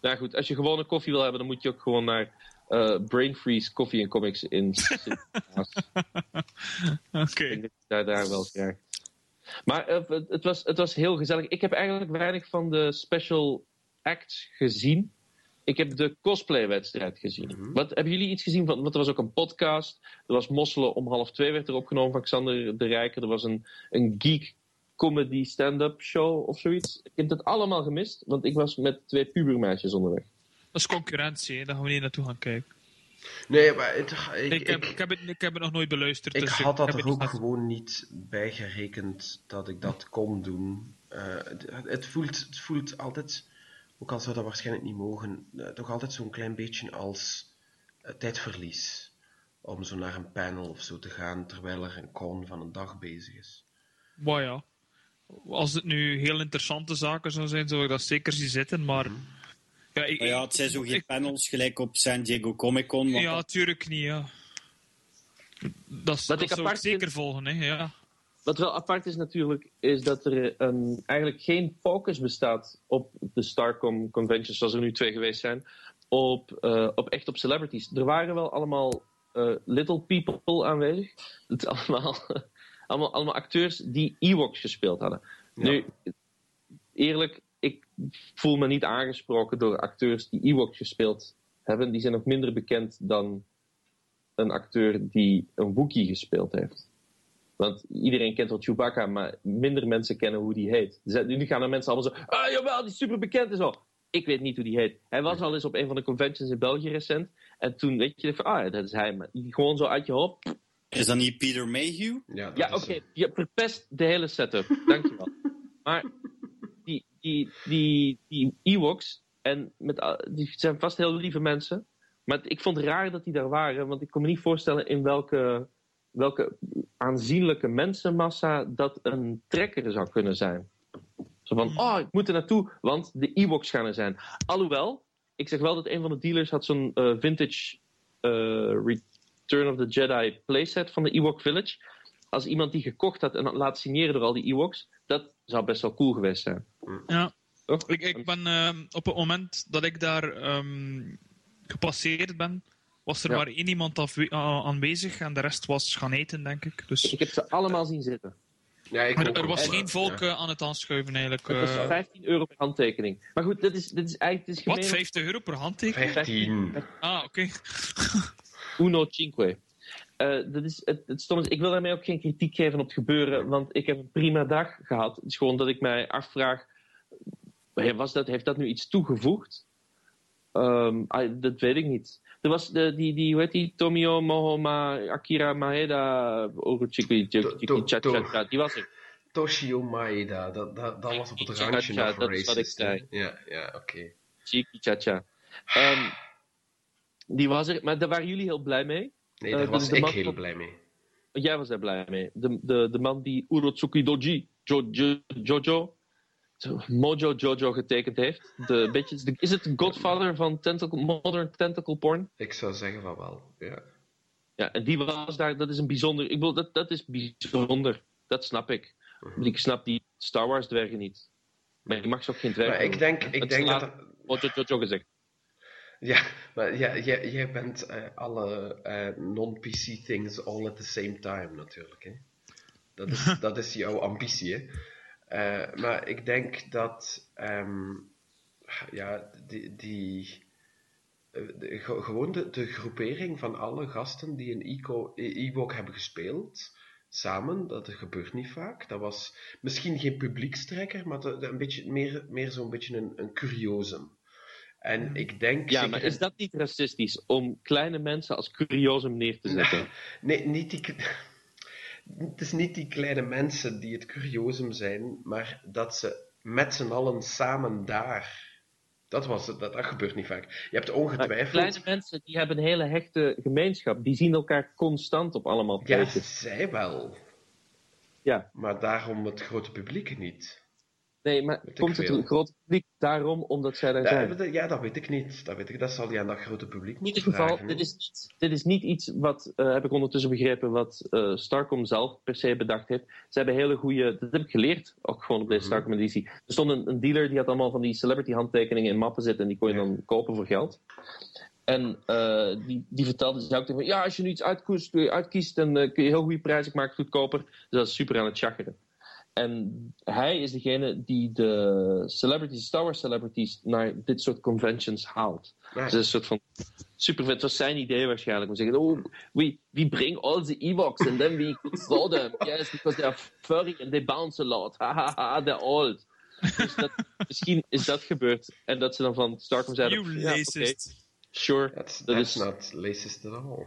Nou goed, als je gewoon een koffie wil hebben, dan moet je ook gewoon naar eh Brain Freeze Koffie en Comics in. [LAUGHS] Oké. Ik denk dat je daar, daar wel krijgt. Maar eh, het, het was, het was heel gezellig. Ik heb eigenlijk weinig van de special acts gezien. Ik heb de cosplay-wedstrijd gezien. Wat, hebben jullie iets gezien van? Want er was ook een podcast. Er was Mosselen om half twee werd er opgenomen van Xander de Rijker. Er was een, een geek comedy stand-up show of zoiets. Ik heb dat allemaal gemist, want ik was met twee pubermeisjes onderweg. Dat is concurrentie, hè. daar gaan we niet naartoe gaan kijken. Nee, maar het, ik, Ik, heb, ik- ik, heb, het, ik heb het nog nooit beluisterd. Ik dus had dat er ook gewoon niet bij gerekend dat ik dat kon doen. Eh, het, het, voelt, het voelt altijd, ook al zou dat waarschijnlijk niet mogen, eh, toch altijd zo'n klein beetje als eh, tijdverlies. om zo naar een panel of zo te gaan terwijl er een con van een dag bezig is. Maar ja, als het nu heel interessante zaken zou zijn, zou ik dat zeker zien zitten. Maar ja, ik, Maar ja, het zijn zo geen ik- panels gelijk op San Diego Comic Con. want Ja, dat- tuurlijk niet, ja. Dat, dat ik zou ik apart vind- zeker volgen, hè, ja. Wat wel apart is natuurlijk, is dat er een, eigenlijk geen focus bestaat op de Starcom conventions, zoals er nu twee geweest zijn, op, eh, op echt op celebrities. Er waren wel allemaal eh, little people aanwezig. Het allemaal, [LAUGHS] allemaal, allemaal acteurs die Ewoks gespeeld hadden. Nu, eerlijk, ik voel me niet aangesproken door acteurs die Ewoks gespeeld hebben. Die zijn nog minder bekend dan een acteur die een Wookiee gespeeld heeft. Want iedereen kent wel Chewbacca, maar minder mensen kennen hoe die heet. Dus, Nu gaan er mensen allemaal zo... Ah, jawel, die is super bekend en zo. Ik weet niet hoe die heet. Hij was al eens op een van de conventions in België recent. En toen weet je van, ah, dat is hij. Maar gewoon zo uit je hoofd. Is dat niet Peter Mayhew? Ja, dat Ja, oké. Je verpest de hele setup. Dankjewel. [LAUGHS] maar die, die, die, die Ewoks, en met, al- die zijn vast heel lieve mensen. Maar ik vond het raar dat die daar waren. Want ik kon me niet voorstellen in welke, welke aanzienlijke mensenmassa dat een trekker zou kunnen zijn. Zo van, oh, ik moet er naartoe, want de Ewoks gaan er zijn. Alhoewel, ik zeg wel dat een van de dealers had zo'n eh, vintage eh, Return of the Jedi playset van de Ewok Village. Als iemand die gekocht had en had laten signeren door al die Ewoks, dat zou best wel cool geweest zijn. Ja. Toch? Ik, ik ben ehm, op het moment dat ik daar ehm, gepasseerd ben, was er Ja. maar één iemand afwe- a- aanwezig en de rest was gaan eten, denk ik. Dus Ik heb ze allemaal zien zitten. Ja, ik er, er was geen volk ja. eh, aan het aanschuiven eigenlijk. Het was eh. 15 euro per handtekening. Maar goed, dit is, dit is eigenlijk dit is wat, gemeen. 50 euro per handtekening? 15. Ah, oké. [LAUGHS] Uno Cinque. Eh, dat is, het, het stomme is, ik wil daarmee ook geen kritiek geven op het gebeuren, want ik heb een prima dag gehad. Het is gewoon dat ik mij afvraag, was dat, heeft dat nu iets toegevoegd? Ah, dat weet ik niet. Er was de, die, die, hoe heet die, Tomio Mohoma Akira Maeda Orochiki To- to- Cha to- Cha Cha, die was er. Toshio Maeda, dat, dat, dat was op het randje nog dat is wat ik zei. Ja, ja oké. Chiki Cha Cha. Ehm, die was er, maar daar waren jullie heel blij mee. Nee, Eh, daar was ik heel blij mee. Jij was daar blij mee. De, de, de man die Urotsuki Doji, jo, jo, Jojo, Mojo Jojo getekend heeft. De, beetje, is het godfather van tentacle, modern tentacle porn? Ik zou zeggen van wel, ja. Ja, en die was daar, dat is een bijzonder, ik bedoel, dat, dat is bijzonder. Dat snap ik. Mhm. Ik snap die Star Wars dwergen niet. Maar je mag ze ook geen dwergen Maar ik denk, ik denk dat... Mojo Jojo gezegd. Ja, maar ja, jij, jij bent eh, alle eh, non-PC things all at the same time natuurlijk. Hè? Dat, is, [LAUGHS] dat is jouw ambitie. Hè? Eh, maar ik denk dat ehm, ja, die, die, de- gewoon de, de groepering van alle gasten die een E- Ewok hebben gespeeld, samen, dat gebeurt niet vaak. Dat was misschien geen publiekstrekker, maar een beetje, meer, meer zo'n beetje een, een curiosum. En ik denk... Ja, maar is dat niet racistisch om kleine mensen als curiosum neer te zetten? Nee, niet die... [LAUGHS] Het is niet die kleine mensen die het curiosum zijn, maar dat ze met z'n allen samen daar... Dat, was het, dat, dat gebeurt niet vaak. Je hebt Maar ongetwijfeld... kleine mensen die hebben een hele hechte gemeenschap. Die zien elkaar constant op allemaal Ja, feestjes. zij wel. Ja. Maar daarom het grote publiek niet. Nee, maar komt het veel. groot publiek daarom omdat zij daar Ja, zijn? dat- ja, dat weet ik niet. Dat, weet ik. dat zal je aan dat grote publiek In moeten ieder geval, dit is, niet, dit is niet iets wat, eh, heb ik ondertussen begrepen, wat eh, Starcom zelf per se bedacht heeft. Ze hebben hele goede, dat heb ik geleerd, ook gewoon op deze Mhm. Starcom editie. Er stond een, een dealer die had allemaal van die celebrity handtekeningen in mappen zitten en die kon je Ja. dan kopen voor geld. En eh, die, die vertelde ze ook tegen me, ja, als je nu iets uitkoest, uitkiest, dan kun je heel goede prijzen, ik maak het goedkoper. Dus dat is super aan het chageren. En hij is degene die de celebrities, Star Wars celebrities, naar dit soort conventions haalt. Ja. Dus een soort van super vet. Het was zijn idee waarschijnlijk. Om te zeggen, oh, we, we bring all the Ewoks and then we could throw them. [LAUGHS] Yes, because they are furry and they bounce a lot. Ha ha ha, they're old. Dus dat, misschien is dat gebeurd. En dat ze dan van Starcom zeiden, You ja, racist. sure, That's, dat that's is, not racist at all.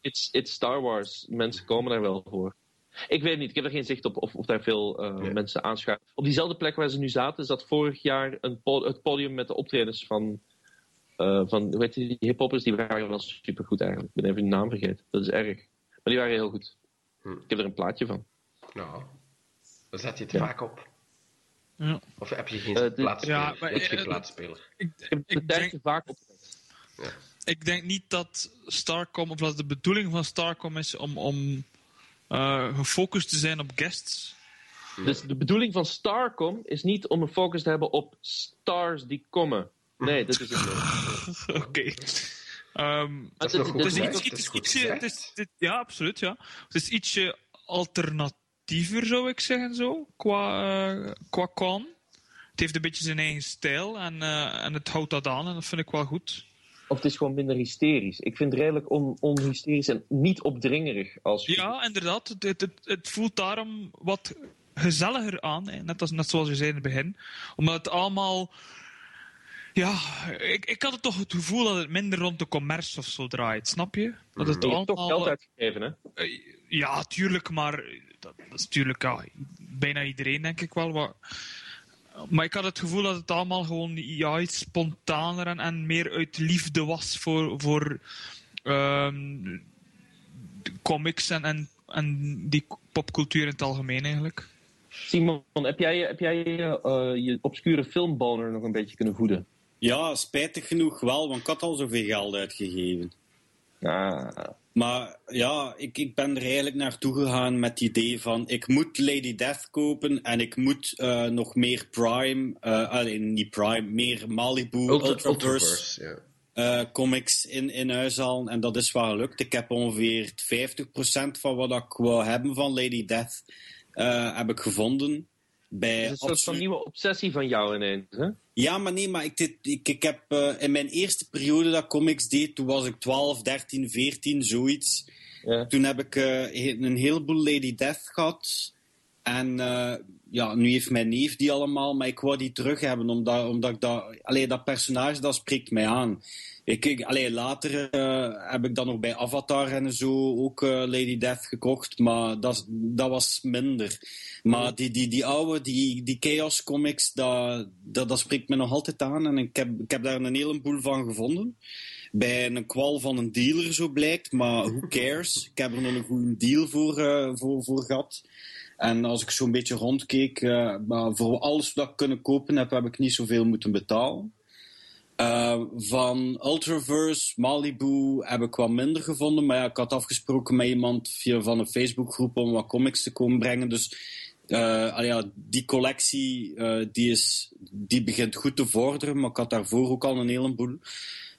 it's, it's Star Wars. Mensen komen daar wel voor. Ik weet niet, ik heb er geen zicht op of, of daar veel eh, Nee. mensen aanschuiven. Op diezelfde plek waar ze nu zaten, zat vorig jaar een po- het podium met de optredens van eh, van, hoe heet die, die hiphoppers, die waren wel supergoed eigenlijk. Ik ben even de naam vergeten. Dat is erg. Maar die waren heel goed. Hm. Ik heb er een plaatje van. Nou, dan zet je het Ja. vaak op. Ja. Of heb je geen dit- plaatspeler? ja, maar, heb je geen plaatspeler? Ik, Ik heb het een ik, denk, vaak op. ik denk niet dat Starcom, of dat de bedoeling van Starcom is om, om eh, gefocust te zijn op guests. Dus de bedoeling van Starcom is niet om een focus te hebben op stars die komen. Nee, dat is het niet. [LAUGHS] Oké. Ehm, het- goed is, iets, het is is goed ietsje, gezegd. het is, dit- ja, absoluut, ja. Het is ietsje alternatiever, zou ik zeggen, zo, qua, eh, qua con. Het heeft een beetje zijn eigen stijl en, eh, en het houdt dat aan en dat vind ik wel goed. Of het is gewoon minder hysterisch. Ik vind het redelijk on, onhysterisch en niet opdringerig. Als Ja, inderdaad. Het, het, het, voelt daarom wat gezelliger aan, hè. Net, als, net zoals je zei in het begin. Omdat het allemaal... Ja, ik, ik had het toch het gevoel dat het minder rond de commerce of zo draait, snap je? Dat het Je hebt toch allemaal... geld uitgegeven, hè? Eh, Ja, tuurlijk, maar dat, dat is natuurlijk ja, bijna iedereen, denk ik wel. Wat... Maar ik had het gevoel dat het allemaal gewoon ja, iets spontaner en, en meer uit liefde was voor, voor ehm, de comics en, en, en die popcultuur in het algemeen eigenlijk. Simon, heb jij, heb jij eh, je obscure filmboner nog een beetje kunnen voeden? Ja, spijtig genoeg wel, want ik had al zoveel geld uitgegeven. Ah, Maar ja, ik, ik ben er eigenlijk naartoe gegaan met het idee van ik moet Lady Death kopen en ik moet eh, nog meer Prime, eh alleen niet Prime, meer Malibu, Ultra- Ultraverse ja. eh, comics in, in huis halen. En dat is wel gelukt. Ik heb ongeveer 50% van wat ik wou hebben van Lady Death heb ik gevonden. Bij het is een soort van nieuwe obsessie van jou ineens, hè? ja, maar nee, maar ik, dit, ik, ik heb eh, in mijn eerste periode dat comics deed, toen was ik 12, 13, 14, zoiets. Ja. Toen heb ik eh, een heleboel Lady Death gehad. En eh, ja, nu heeft mijn neef die allemaal, maar ik wou die terug hebben, omdat, omdat ik dat... Allee, dat personage, dat spreekt mij aan. Ik, ik, allee, later eh, heb ik dan nog bij Avatar en zo ook eh, Lady Death gekocht, maar dat, dat was minder. Maar die, die, die oude, die, die Chaos comics, dat, dat, dat spreekt me nog altijd aan. En ik heb, ik heb daar een heleboel van gevonden. Bij een kwal van een dealer, zo blijkt. Maar who [LAUGHS] cares? Ik heb er nog een goede deal voor, eh, voor, voor gehad. En als ik zo'n beetje rondkeek, maar voor alles wat ik kunnen kopen heb, heb ik niet zoveel moeten betalen. Eh, van Ultraverse, Malibu heb ik wat minder gevonden. Maar ja, ik had afgesproken met iemand via van een Facebookgroep om wat comics te komen brengen. Dus ah ja, die collectie eh, die, is, die begint goed te vorderen. Maar ik had daarvoor ook al een heleboel.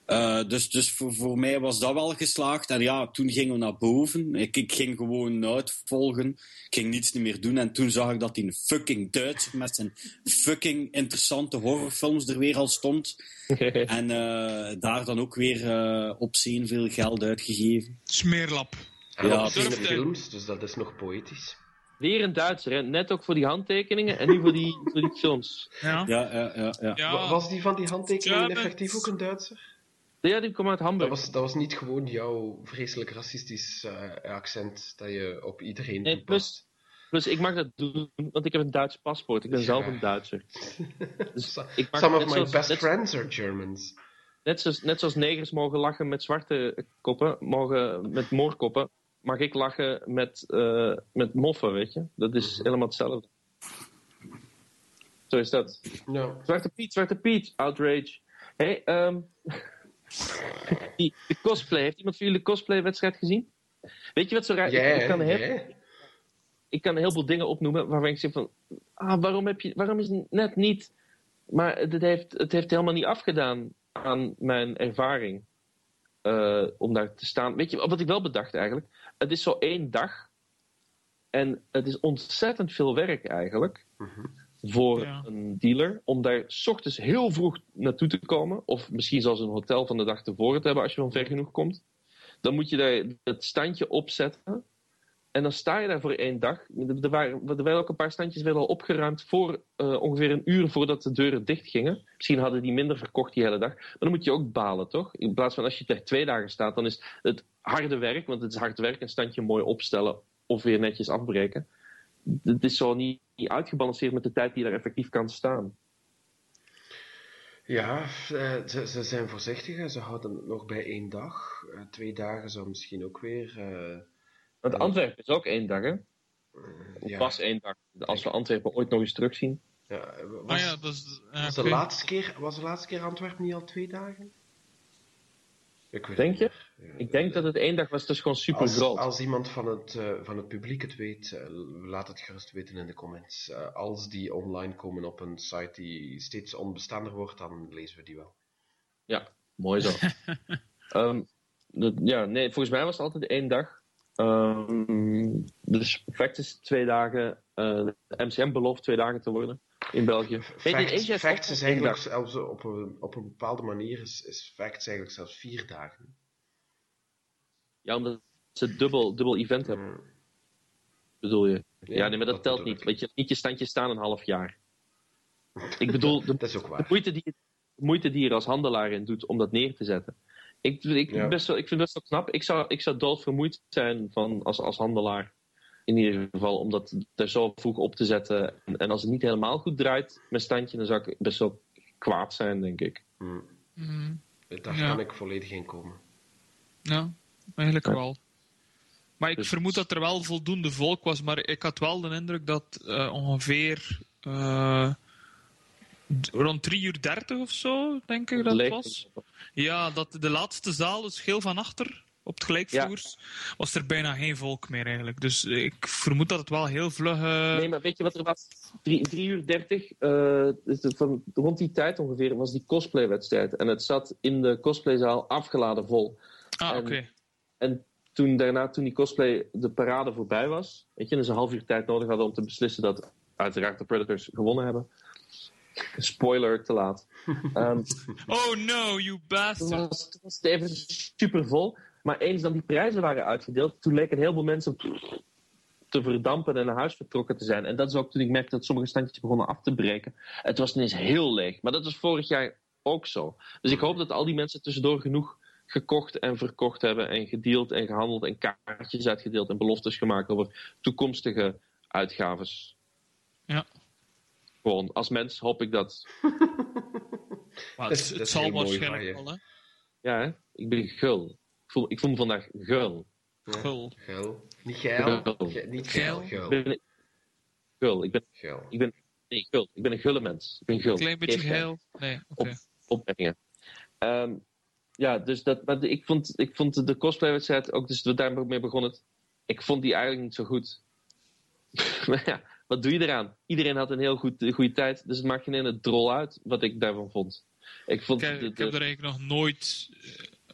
Eh, dus dus voor, voor mij was dat wel geslaagd. En ja, toen gingen we naar boven. Ik, ik ging gewoon uitvolgen. Ik ging niets niet meer doen. En toen zag ik dat die fucking Duitser met zijn fucking interessante horrorfilms er weer al stond. [LAUGHS] En eh, daar dan ook weer eh op zee veel geld uitgegeven. Smeerlap. Ja, films, dus dat is nog poëtisch. Weer een Duitser, hè? Net ook voor die handtekeningen en nu voor die, voor die films. Ja. Ja, ja, ja. ja. Ja. Wa- Was die van die handtekeningen effectief ook een Duitser? Ja, die komt uit Dat Hamburg. was, dat was niet gewoon jouw vreselijk racistisch eh, accent dat je op iedereen Nee, toepast. Plus, ik mag dat doen, want ik heb een Duits paspoort. Ik ben Ja. zelf een Duitser. [LAUGHS] Dus ik mag Some of my zoals- best net- friends are Germans. Net zoals, net zoals negers mogen lachen met zwarte koppen, mogen met moorkoppen, mag ik lachen met, eh, met moffen, weet je? Dat is helemaal hetzelfde. Zo is dat. Ja. Zwarte Piet, Zwarte Piet, outrage. Hé, hey, ehm, [LAUGHS] die, de cosplay. Heeft iemand van jullie de cosplay-wedstrijd gezien? Weet je wat zo raar ik, kan Jij? ik kan heel veel dingen opnoemen waarvan ik zeg van... Ah, waarom, heb je, waarom is het net niet... Maar het heeft, het heeft helemaal niet afgedaan aan mijn ervaring. eh, om daar te staan. Weet je wat ik wel bedacht eigenlijk? Het is zo één dag. En het is ontzettend veel werk eigenlijk. Voor Ja. een dealer. Om daar s ochtends heel vroeg naartoe te komen. Of misschien zelfs een hotel van de dag tevoren te hebben als je van ver genoeg komt. Dan moet je daar het standje opzetten. En dan sta je daar voor één dag. Er waren, er waren ook een paar standjes werden al opgeruimd voor eh, ongeveer een uur voordat de deuren dicht gingen. Misschien hadden die minder verkocht die hele dag. Maar dan moet je ook balen, toch? In plaats van als je er twee dagen staat, dan is het harde werk, want het is hard werk, een standje mooi opstellen of weer netjes afbreken. Het is zo niet, niet uitgebalanceerd met de tijd die daar effectief kan staan. Ja, eh, ze, ze zijn voorzichtig en ze houden het nog bij één dag. Eh, twee dagen zou misschien ook weer. eh, Want Antwerpen is ook één dag, hè? Of ja, was één dag. Als we Antwerpen ooit nog eens terugzien. ja, was, Ah ja, was, de laatste keer, was de laatste keer Antwerpen niet al twee dagen? Ik weet Denk niet je? Ik denk dat het één dag was, dus gewoon super Als, groot. als iemand van het, eh, van het publiek het weet, eh, laat het gerust weten in de comments. Eh, als die online komen op een site die steeds onbestander wordt, dan lezen we die wel. Ja, mooi zo. [LAUGHS] Ehm, dat- ja, nee, volgens mij was het altijd één dag. Ehm, dus fact is twee dagen. eh, de MCM belooft twee dagen te worden in België. Facts, is facts ook is één eigenlijk dag. zelfs op een, op een bepaalde manier is, is facts eigenlijk zelfs vier dagen. Ja, omdat ze dubbel, dubbel event hebben, Mm. bedoel je? Ja, nee, maar dat, dat telt niet. Weet je, niet je standje staan een half jaar. Ik bedoel, [LAUGHS] de, Dat is ook de waar. moeite, die, de moeite die je er als handelaar in doet om dat neer te zetten. Ik, ik, Ja. best wel, ik vind dat wel knap. Ik zou, ik zou doodvermoeid zijn van, als, als handelaar. In ieder geval, om dat er zo vroeg op te zetten. En, en als het niet helemaal goed draait, mijn standje, dan zou ik best wel kwaad zijn, denk ik. Mm. Mhm. Daar Ja. kan ik volledig in komen. Ja, eigenlijk wel. Maar ik Dus- vermoed dat er wel voldoende volk was, maar ik had wel de indruk dat eh, ongeveer eh, rond 3 uur 30 of zo, denk ik dat het was. Ja, dat de laatste zaal, dus geel van achter, op het gelijkvloers, was er bijna geen volk meer eigenlijk. Dus ik vermoed dat het wel heel vlug... Nee, maar weet je wat er was? 3 uur 30, eh, dus van, rond die tijd ongeveer, was die cosplaywedstrijd. En het zat in de cosplayzaal afgeladen vol. ah, oké. En toen daarna, toen die cosplay de parade voorbij was, weet je, en ze een half uur tijd nodig hadden om te beslissen dat uiteraard de Predators gewonnen hebben. Spoiler, te laat. [LAUGHS] Ehm, Oh no, you toen, bastard. was, toen was het even super vol. Maar eens dan die prijzen waren uitgedeeld, toen leken heel veel mensen te verdampen en naar huis vertrokken te zijn. En dat is ook toen ik merkte dat sommige standjes begonnen af te breken. Het was ineens heel leeg. Maar dat was vorig jaar ook zo. Dus ik hoop dat al die mensen tussendoor genoeg gekocht en verkocht hebben en gedeeld en gehandeld en kaartjes uitgedeeld en beloftes gemaakt over toekomstige uitgaves. Ja. Gewoon, als mens hoop ik dat. [LAUGHS] Maar Dat het, dat het is zal waarschijnlijk wel, hè. Ja, hè? ik ben gul. Ik voel, ik voel me vandaag gul. Ja. Gul. Geil. Niet geil. Geil. Ge- niet Geil. geil. Ik Geil. ben, gul. Ik ben, Geil. ik ben, nee, gul. Ik ben een gulle mens. Ik ben gul. Een klein beetje geel. Nee, oké. opmerkingen. Ehm, ja, dus dat, maar ik, vond, ik vond de cosplaywedstrijd ook, dus daarmee begon het. Ik vond die eigenlijk niet zo goed. [LAUGHS] maar ja, wat doe je eraan? Iedereen had een heel goed, goede tijd, dus het maakt geen ene drol uit wat ik daarvan vond. Ik vond de- ik heb er eigenlijk nog nooit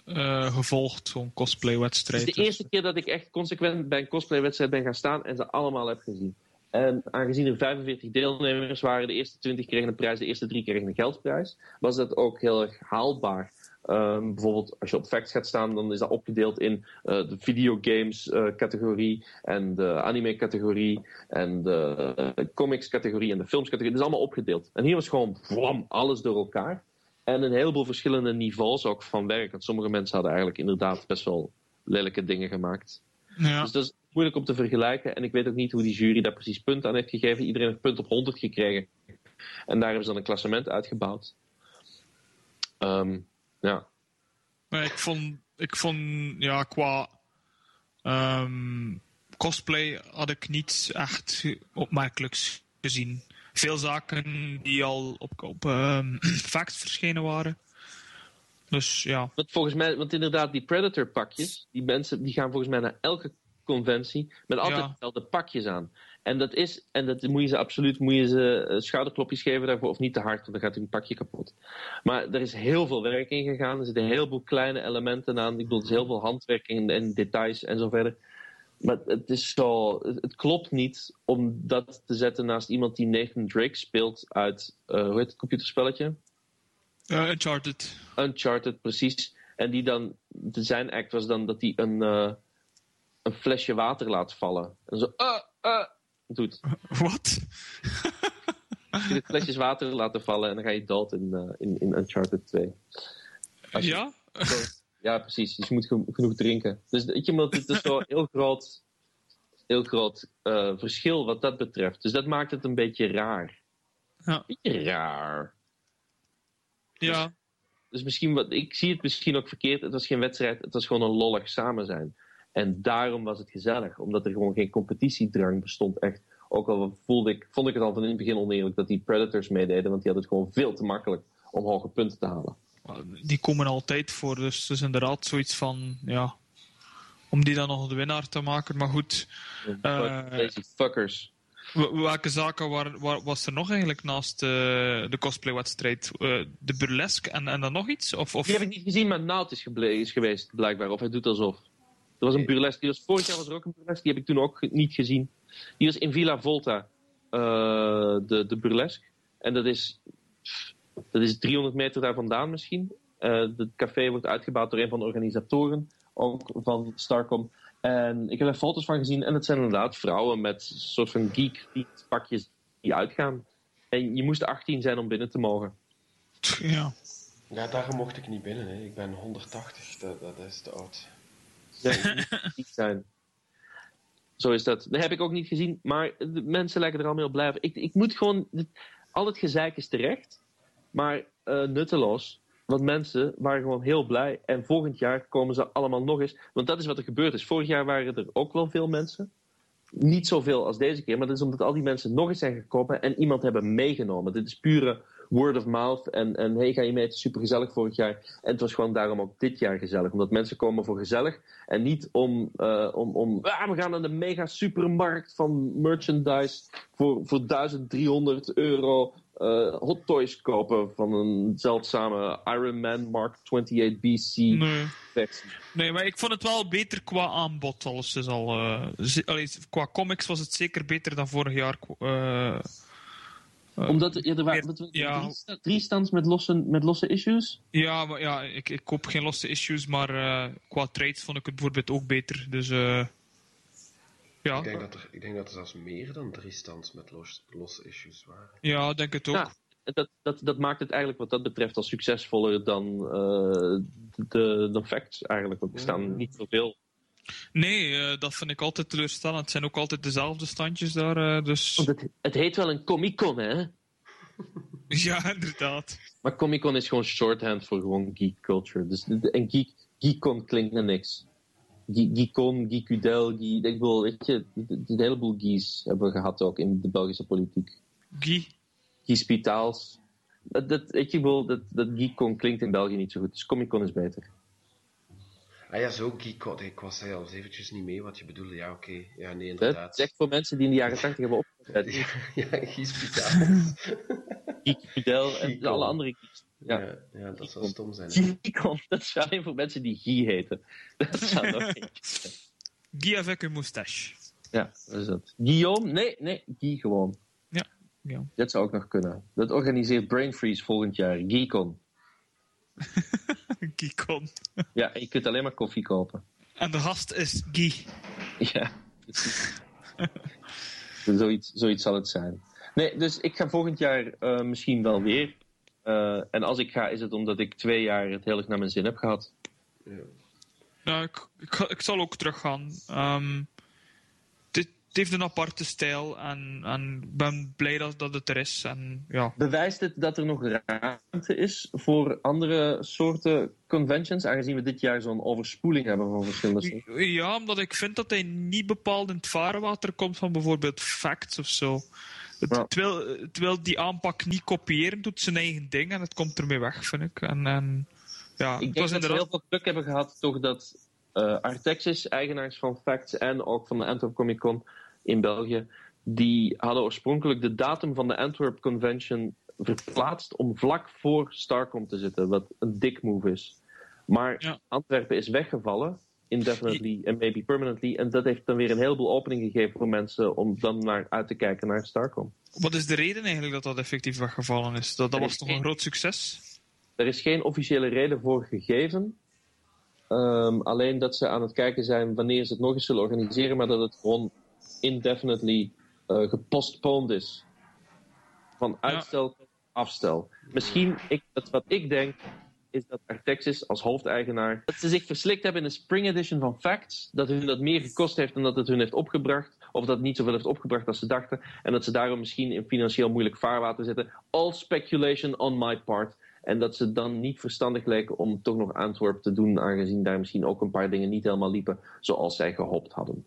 eh, gevolgd, zo'n Het cosplay-wedstrijd. is de eerste keer dat ik echt consequent bij een cosplaywedstrijd ben gaan staan en ze allemaal heb gezien. En aangezien er 45 deelnemers waren, de eerste 20 kregen een prijs, de eerste drie kregen een geldprijs, was dat ook heel erg haalbaar. Ehm, bijvoorbeeld als je op Facts gaat staan, dan is dat opgedeeld in eh, de videogames eh, categorie en de anime categorie en de eh, comics categorie en de films categorie. Dat is allemaal opgedeeld. En hier was gewoon wam, alles door elkaar. En een heleboel verschillende niveaus ook van werk. Want sommige mensen hadden eigenlijk inderdaad best wel lelijke dingen gemaakt. Ja. Dus dat is moeilijk om te vergelijken. En ik weet ook niet hoe die jury daar precies punt aan heeft gegeven. Iedereen heeft punt op 100 gekregen. En daar hebben ze dan een klassement uitgebouwd. Ehm, ja. Maar ik vond, ik vond ja, qua ehm, cosplay had ik niet echt opmerkelijks gezien. Veel zaken die al op, op [CLEARS THROAT] Facts verschenen waren. Dus ja. Want volgens mij, want inderdaad, die Predator pakjes, die mensen die gaan volgens mij naar elke conventie met altijd Ja. dezelfde pakjes aan. En dat is, en dat moet je ze absoluut, moet je ze eh, schouderklopjes geven daarvoor, of niet te hard, want dan gaat hun pakje kapot. Maar er is heel veel werk in gegaan, er zitten een heleboel kleine elementen aan, ik bedoel, er is heel veel handwerk en, en details en zo verder. Maar het is zo, het, klopt niet om dat te zetten naast iemand die Nathan Drake speelt uit, eh, hoe heet het computerspelletje? Uncharted. Uncharted, precies. En die dan, zijn act was dan dat hij een, eh, een flesje water laat vallen. En zo, uh, uh, doet. [LAUGHS] Wat? Je de flesjes water laten vallen en dan ga je dood in, eh, in, in Uncharted 2. Als je- Ja? [LAUGHS] Ja, precies. Dus je moet geno- genoeg drinken. Dus weet je, maar het is zo heel groot, heel groot eh, verschil wat dat betreft. Dus dat maakt het een beetje raar. Ja. Beetje raar. Ja, Dus misschien wat, ik zie het misschien ook verkeerd. Het was geen wedstrijd, het was gewoon een lollig samen zijn. En daarom was het gezellig, omdat er gewoon geen competitiedrang bestond. Echt. Ook al voelde ik, vond ik het al van in het begin oneerlijk dat die Predators meededen, want die hadden het gewoon veel te makkelijk om hoge punten te halen. die komen altijd voor. Dus het is inderdaad zoiets van, ja, om die dan nog de winnaar te maken. Maar goed, Eh, fuckers. welke zaken waar, waar- was er nog eigenlijk naast eh, de cosplaywedstrijd? Eh, de burlesque en, en dan nog iets? Of, of... Die heb ik niet gezien, maar Nout is, is geweest, blijkbaar. Of hij doet alsof. Er was een burlesque. Die was, vorig jaar was er ook een burlesque. Die heb ik toen ook niet gezien. Die was in Villa Volta. eh, de, de burlesque. En dat is, dat is 300 meter daar vandaan misschien. Eh, het café wordt uitgebouwd door een van de organisatoren. Ook van Starcom. En ik heb er foto's van gezien. En het zijn inderdaad vrouwen met een soort van geek pakjes die uitgaan. En je moest 18 zijn om binnen te mogen. Ja. Ja, daarom mocht ik niet binnen. Hè. Ik ben 180, dat, dat is te oud. Ja, je moet niet [LAUGHS] zijn. Zo is dat. Dat heb ik ook niet gezien, maar de mensen lijken er allemaal op blijven. Ik, ik moet gewoon. Al het gezeik is terecht, maar eh, nutteloos. Want mensen waren gewoon heel blij. En volgend jaar komen ze allemaal nog eens. Want dat is wat er gebeurd is. Vorig jaar waren er ook wel veel mensen. Niet zoveel als deze keer, maar dat is omdat al die mensen nog eens zijn gekomen en iemand hebben meegenomen. Dit is pure word of mouth. En, en hey, ga je mee? Het is super gezellig vorig jaar. En het was gewoon daarom ook dit jaar gezellig. Omdat mensen komen voor gezellig. En niet om, eh, om, om ah, we gaan naar de mega supermarkt van merchandise voor, voor 1300 euro eh, hot toys kopen van een zeldzame Iron Man Mark 28 BC Nee. versie. nee, maar ik vond het wel beter qua aanbod. Alles is al, allee, qua comics was het zeker beter dan vorig jaar. Omdat er, ja, er waren wat- ja. drie, sta- drie stands met losse, met losse issues. Ja, maar ja, ik, ik koop geen losse issues, maar eh, qua trades vond ik het bijvoorbeeld ook beter. Dus eh ja, Ik denk, dat er, ik denk dat er zelfs meer dan drie stands met los, losse issues waren. ja, denk het ook. Ja, dat, dat, dat maakt het eigenlijk wat dat betreft al succesvoller dan eh, de, de facts eigenlijk. Want er staan niet zoveel. Nee, eh, dat vind ik altijd teleurstellend. Het zijn ook altijd dezelfde standjes daar. eh, dus Want het, het heet wel een Comic-Con, hè? [LAUGHS] ja, inderdaad. Maar Comic-Con is gewoon shorthand voor gewoon geek culture. Dus, en geek, Geekcon klinkt naar niks. Ge- Geekcon, Geekudel, Geek, ik bedoel, weet je, een heleboel gees hebben we gehad ook in de Belgische politiek. Guy. Geespitaals. Dat, dat, weet je, ik bedoel, dat, dat Geekcon klinkt in België niet zo goed. Dus Comic-Con is beter. Ah ja, zo geek. Ik was er al eens eventjes niet mee wat je bedoelde. Ja, oké. Ja, nee, Dat inderdaad. is echt voor mensen die in de jaren 80 hebben opgezet. [LAUGHS] ja, Giespitaal. Geekudel [LAUGHS] en alle andere geeks. Ja. ja. ja, dat zou stom zijn. hè. Geekcon, dat is alleen voor mensen die Guy heten. [LAUGHS] Dat zou nog. Guy avec een moustache. Ja, dat is dat. Guillaume? Nee, nee, Guy gewoon. Ja. ja. Dat zou ook nog kunnen. Dat organiseert Brain Freeze volgend jaar. Geekon. [LAUGHS] Geekon. Ja, je kunt alleen maar koffie kopen. En de gast is Guy. Ja, precies. [LAUGHS] zoiets, zoiets zal het zijn. Nee, dus ik ga volgend jaar eh, misschien wel weer. Eh, en als ik ga, is het omdat ik twee jaar het heel erg naar mijn zin heb gehad. Ja, ik, ik, ga- ik zal ook teruggaan. Ehm het heeft een aparte stijl en, en ik ben blij dat, dat het er is. En, ja. Bewijst het dat er nog ruimte is voor andere soorten conventions, aangezien we dit jaar zo'n overspoeling hebben van verschillende soorten? ja, omdat ik vind dat hij niet bepaald in het vaarwater komt van bijvoorbeeld facts of zo. Het, Ja. wil, het wil die aanpak niet kopiëren, doet zijn eigen ding en het komt ermee weg, vind ik. En, en ja, Ik denk dat inderdaad... heel veel geluk hebben gehad, toch dat eh Artexis, eigenaars van Facts en ook van de Antwerp Comic Con in België, die hadden oorspronkelijk de datum van de Antwerp Convention verplaatst om vlak voor Starcom te zitten, wat een dik move is. Maar Ja. Antwerpen is weggevallen, indefinitely en maybe permanently, en dat heeft dan weer een heleboel opening gegeven voor mensen om dan naar uit te kijken naar Starcom. Wat is de reden eigenlijk dat dat effectief weggevallen is? Dat, dat was toch een groot succes? Er is geen officiële reden voor gegeven. Ehm, alleen dat ze aan het kijken zijn wanneer ze het nog eens zullen organiseren, maar dat het gewoon indefinitely eh gepostponed is. Van uitstel tot afstel. Misschien, ik, dat wat ik denk, is dat Artexis als hoofdeigenaar, dat ze zich verslikt hebben in een spring edition van Facts, dat hun dat meer gekost heeft dan dat het hun heeft opgebracht, of dat het niet zoveel heeft opgebracht als ze dachten, en dat ze daarom misschien in financieel moeilijk vaarwater zitten. All speculation on my part. En dat ze dan niet verstandig leken om toch nog Antwerp te doen, aangezien daar misschien ook een paar dingen niet helemaal liepen zoals zij gehoopt hadden.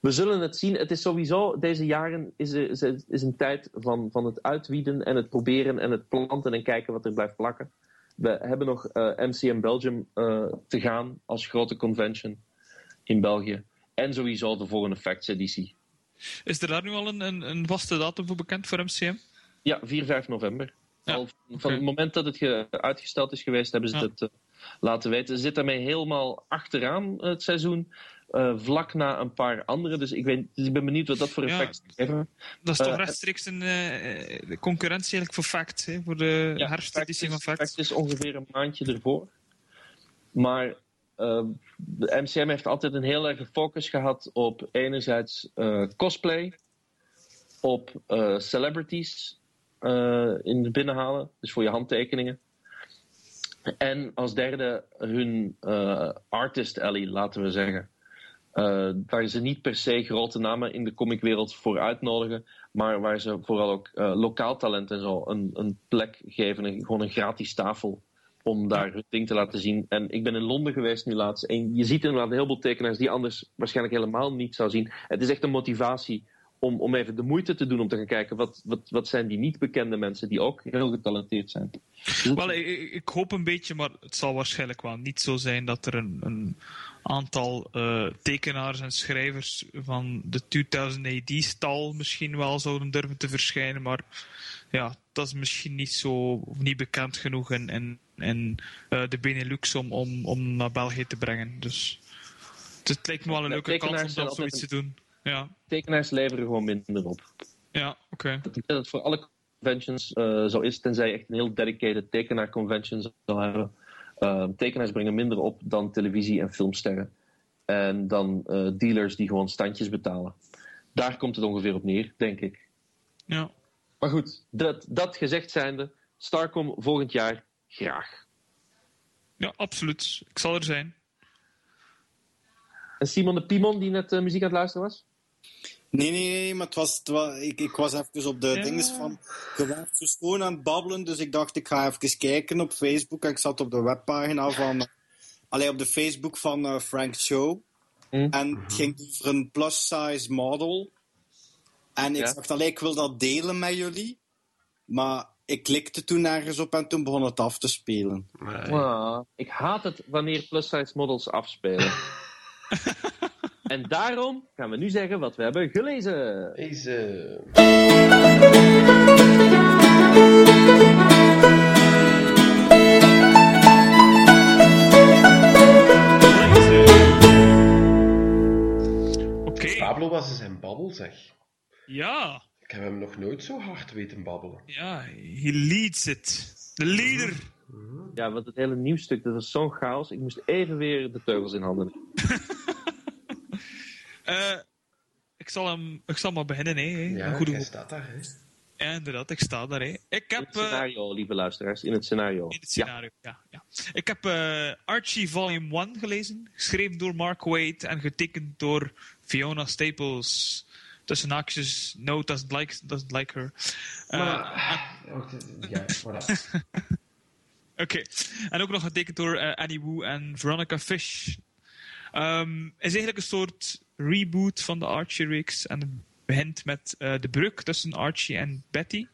We zullen het zien. Het is sowieso, deze jaren is, is, is een tijd van, van het uitwieden en het proberen en het planten en kijken wat er blijft plakken. We hebben nog uh, MCM Belgium uh, te gaan als grote convention in België. En sowieso de volgende Facts editie. Is er daar nu al een, een, een vaste datum voor bekend voor MCM? Ja, 4, 5 november. Ja, al van okay. het moment dat het uitgesteld is geweest, hebben ze ja. het uh, laten weten. Ze zitten daarmee helemaal achteraan het seizoen. Uh, vlak na een paar andere. Dus ik, weet, dus ik ben benieuwd wat dat voor effect ja, heeft. Dat is toch uh, rechtstreeks een uh, concurrentie eigenlijk voor Fact, hè? voor de ja, herfsteditie van Fact. Fact is ongeveer een maandje ervoor. Maar de MCM heeft altijd een heel erg focus gehad op enerzijds cosplay, op celebrities in de binnenhalen, dus voor je handtekeningen. En als derde hun artist alley, laten we zeggen. Uh, waar ze niet per se grote namen in de comicwereld voor uitnodigen, maar waar ze vooral ook uh, lokaal talent en zo een, een plek geven, een, gewoon een gratis tafel om daar hun ding te laten zien. En ik ben in Londen geweest nu laatst en je ziet inderdaad heel veel tekenaars die anders waarschijnlijk helemaal niet zou zien. Het is echt een motivatie om, om even de moeite te doen om te gaan kijken wat, wat, wat zijn die niet bekende mensen die ook heel getalenteerd zijn. Wel, ik, ik hoop een beetje, maar het zal waarschijnlijk wel niet zo zijn dat er een, een aantal uh, tekenaars en schrijvers van de 2000 AD-stal misschien wel zouden durven te verschijnen, maar ja, dat is misschien niet zo of niet bekend genoeg in, in, in uh, de Benelux om, om, om naar België te brengen. Dus het lijkt me wel een leuke kans om dat zoiets te doen. Ja. Tekenaars leveren gewoon minder op. Ja, oké. Okay. Dat het voor alle conventions uh, zo is, tenzij je echt een heel dedicated tekenaar-convention zal hebben. Uh, tekenaars brengen minder op dan televisie- en filmsterren. En dan uh, dealers die gewoon standjes betalen. Daar komt het ongeveer op neer, denk ik. Ja. Maar goed, dat, dat gezegd zijnde, Starcom volgend jaar graag. Ja, absoluut. Ik zal er zijn. En Simon de Pimon, die net uh, muziek aan het luisteren was? Nee, nee, nee, maar het was, het was, ik, ik was even op de ja. dinges van. Je was dus gewoon aan het babbelen, dus ik dacht ik ga even kijken op Facebook. En ik zat op de webpagina van. Alleen op de Facebook van uh, Frank Show. Mm. En het ging over een plus-size model. En ik ja. dacht, allee, ik wil dat delen met jullie. Maar ik klikte toen ergens op en toen begon het af te spelen. Nee. Wow. Ik haat het wanneer plus-size models afspelen. [LAUGHS] En daarom gaan we nu zeggen wat we hebben gelezen. Deze. Oké. Okay. Pablo was eens een babbel, zeg. Ja. Ik heb hem nog nooit zo hard weten babbelen. Ja, he leads it. De leader. Ja, want het hele nieuwsstuk, dat was zo'n chaos. Ik moest even weer de teugels in handen [LAUGHS] Uh, ik, zal hem, ik zal maar beginnen. Hè. Ja, een goede staat daar. Hè. Ja, inderdaad, ik sta daar. Hè. Ik heb, in het scenario, uh, lieve luisteraars. In het scenario. In het scenario, ja. ja, ja. Ik heb uh, Archie Volume 1 gelezen. Geschreven door Mark Waid en getekend door Fiona Staples. Tussen haakjes, no, doesn't like, doesn't like her. Maar, ja, voilà. [LAUGHS] Oké. Okay. En ook nog getekend door Annie Wu en Veronica Fish. Um, is eigenlijk een soort reboot van de Archie-reeks. En het begint met uh, de breuk tussen Archie en Betty.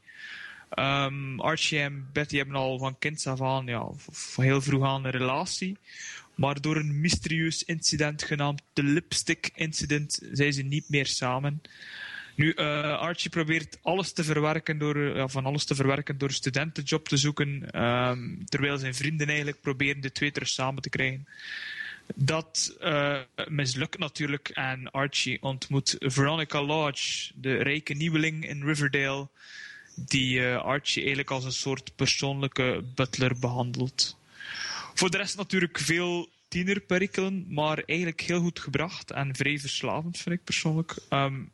Um, Archie en Betty hebben al van kinds af aan, ja, heel vroeg aan een relatie. Maar door een mysterieus incident genaamd de Lipstick Incident zijn ze niet meer samen. Nu, uh, Archie probeert alles te verwerken door, uh, van alles te verwerken door studentenjob te zoeken, um, terwijl zijn vrienden eigenlijk proberen de twee terug samen te krijgen. Dat uh, mislukt natuurlijk en Archie ontmoet Veronica Lodge, de rijke nieuweling in Riverdale, die uh, Archie eigenlijk als een soort persoonlijke butler behandelt. Voor de rest natuurlijk veel tienerperikelen, maar eigenlijk heel goed gebracht en vrij verslavend vind ik persoonlijk. Um,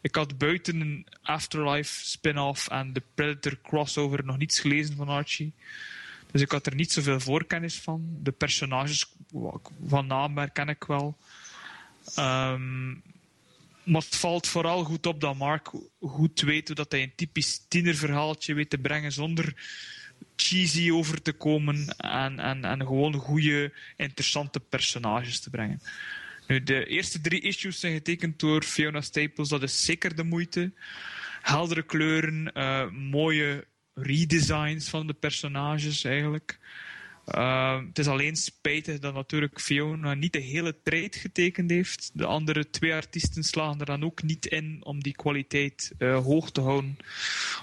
ik had buiten een Afterlife spin-off en de Predator crossover nog niets gelezen van Archie. Dus ik had er niet zoveel voorkennis van. De personages van naam herken ik wel. Um, maar het valt vooral goed op dat Mark goed weet hoe dat hij een typisch tienerverhaaltje weet te brengen zonder cheesy over te komen en, en, en gewoon goede, interessante personages te brengen. Nu, de eerste drie issues zijn getekend door Fiona Staples, dat is zeker de moeite. Heldere kleuren, uh, mooie redesigns van de personages eigenlijk. Uh, het is alleen spijtig dat natuurlijk Fiona niet de hele trade getekend heeft. De andere twee artiesten slagen er dan ook niet in om die kwaliteit uh, hoog te houden.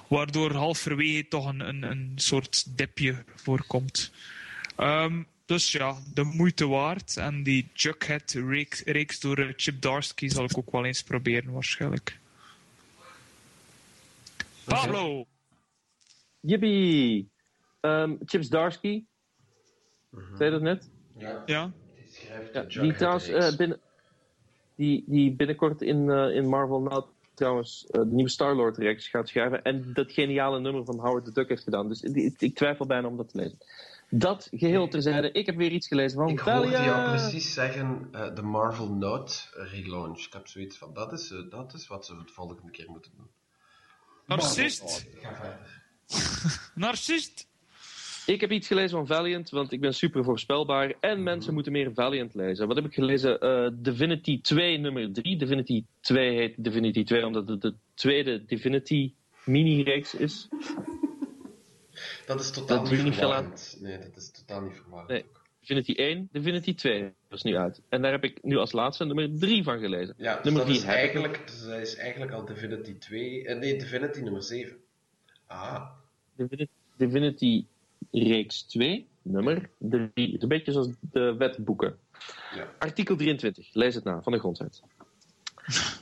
Waardoor halverwege toch een, een, een soort dipje voorkomt. Um, dus ja, de moeite waard. En die Jughead reeks, reeks door Chip Darsky zal ik ook wel eens proberen waarschijnlijk. Pablo! Yippie! Um, Chips Darsky. Mm-hmm. Zei dat net? Ja. Ja. Die Ja, trouwens Jughead-reeks. eh, binnen, die, die binnenkort in, eh, in Marvel nou trouwens eh, de nieuwe Star-Lord reeks gaat schrijven. En dat geniale nummer van Howard the Duck heeft gedaan. Dus ik, ik twijfel bijna om dat te lezen. Dat geheel terzijde. Ik heb weer iets gelezen van Ik hoorde jou precies zeggen, eh, de Marvel Note relaunch. Ik heb zoiets van, dat is, dat is wat ze de volgende keer moeten doen. Narcist! Ga verder. [LAUGHS] Narcist! Ik heb iets gelezen van Valiant, want ik ben super voorspelbaar. En mensen moeten meer Valiant lezen. Wat heb ik gelezen? Eh, Divinity 2 nummer 3. Divinity 2 heet Divinity 2 omdat het de tweede Divinity mini-reeks is. [LAUGHS] Dat is totaal Dat niet aan. verwarrend. Nee, dat is totaal niet verwarrend. Nee. Divinity 1, Divinity 2 is nu uit. En daar heb ik nu als laatste nummer 3 van gelezen. Ja, dus nummer dat, is 4 heb ik nog. eigenlijk, dus dat is eigenlijk al Divinity 2. eh, nee, Divinity nummer 7. Ah, Divinity, Divinity reeks 2, nummer 3. Het is een beetje zoals de wetboeken. ja. Artikel 23, lees het na, van de grondwet.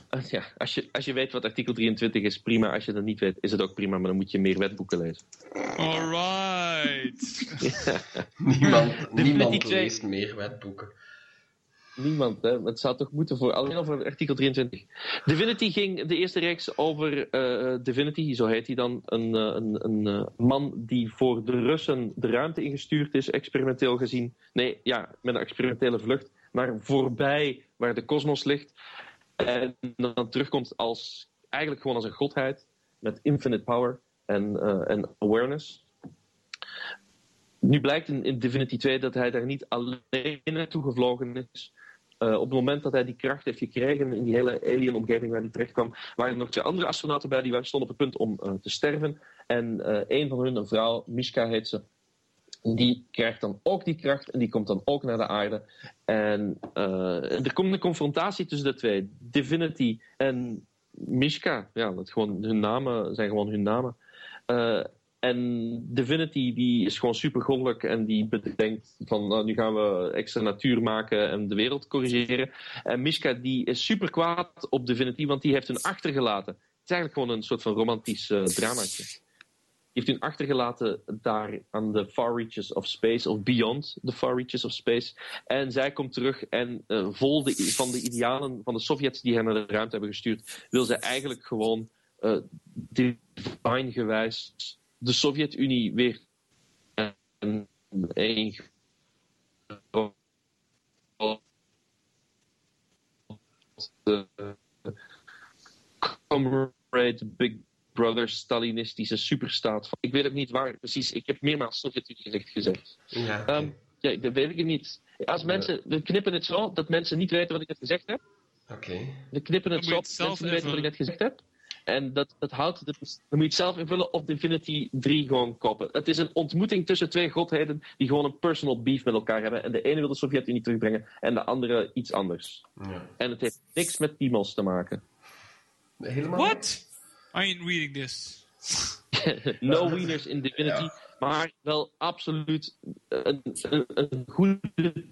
Eh, [LAUGHS] ja, als, je, als je weet wat artikel 23 is, prima. Als je dat niet weet, is het ook prima, maar dan moet je meer wetboeken lezen. Alright! [LAUGHS] Niemand, niemand leest meer wetboeken. Niemand, hè? Het zou toch moeten voor alleen over artikel 23. Divinity ging de eerste reeks over eh, Divinity, zo heet hij dan. Een, eh, een, een eh, man die voor de Russen de ruimte ingestuurd is, experimenteel gezien. Nee, ja, met een experimentele vlucht naar voorbij waar de kosmos ligt. En dan terugkomt als, eigenlijk gewoon als een godheid met infinite power en, en awareness. Nu blijkt in, in Divinity 2 dat hij daar niet alleen naartoe gevlogen is. Uh, op het moment dat hij die kracht heeft gekregen in die hele alien-omgeving waar hij terecht kwam, waren er nog twee andere astronauten bij die stonden op het punt om uh, te sterven. En uh, een van hun, een vrouw, Mishka heet ze, die krijgt dan ook die kracht en die komt dan ook naar de aarde. En er komt een confrontatie tussen de twee, Divinity en Mishka. Ja, dat gewoon, hun namen zijn gewoon hun namen. En Divinity die is gewoon super goddelijk en die bedenkt van nou, nu gaan we extra natuur maken en de wereld corrigeren. En Mishka die is super kwaad op Divinity, want die heeft hun achtergelaten. Het is eigenlijk gewoon een soort van romantisch uh, dramaatje. Die heeft hun achtergelaten daar aan de far reaches of space, of beyond the far reaches of space. En zij komt terug en uh, vol van de idealen van de Sovjets die haar naar de ruimte hebben gestuurd, wil zij eigenlijk gewoon uh, divine gewijs de Sovjet-Unie weer een, een comrade Big Brother Stalinistische superstaat. Ik weet ook niet waar precies. Ik heb meermaals Sovjet-Unie gezegd. Ja, um, ja, dat weet ik niet. Als mensen, we knippen het zo dat mensen niet weten wat ik net gezegd heb. Oké. Okay. We knippen het zo dat mensen niet weten wat ik net gezegd heb. En dat, dat houdt, dat dan moet je het zelf invullen of Divinity 3 gewoon kopen. Het is een ontmoeting tussen twee godheden die gewoon een personal beef met elkaar hebben. En de ene wil de Sovjet-Unie terugbrengen en de andere iets anders. Ja. En het heeft niks met piemels te maken. Helemaal What? I ain't reading this. [LAUGHS] [LAUGHS] no wieners in Divinity, ja. maar wel absoluut een, een, een goede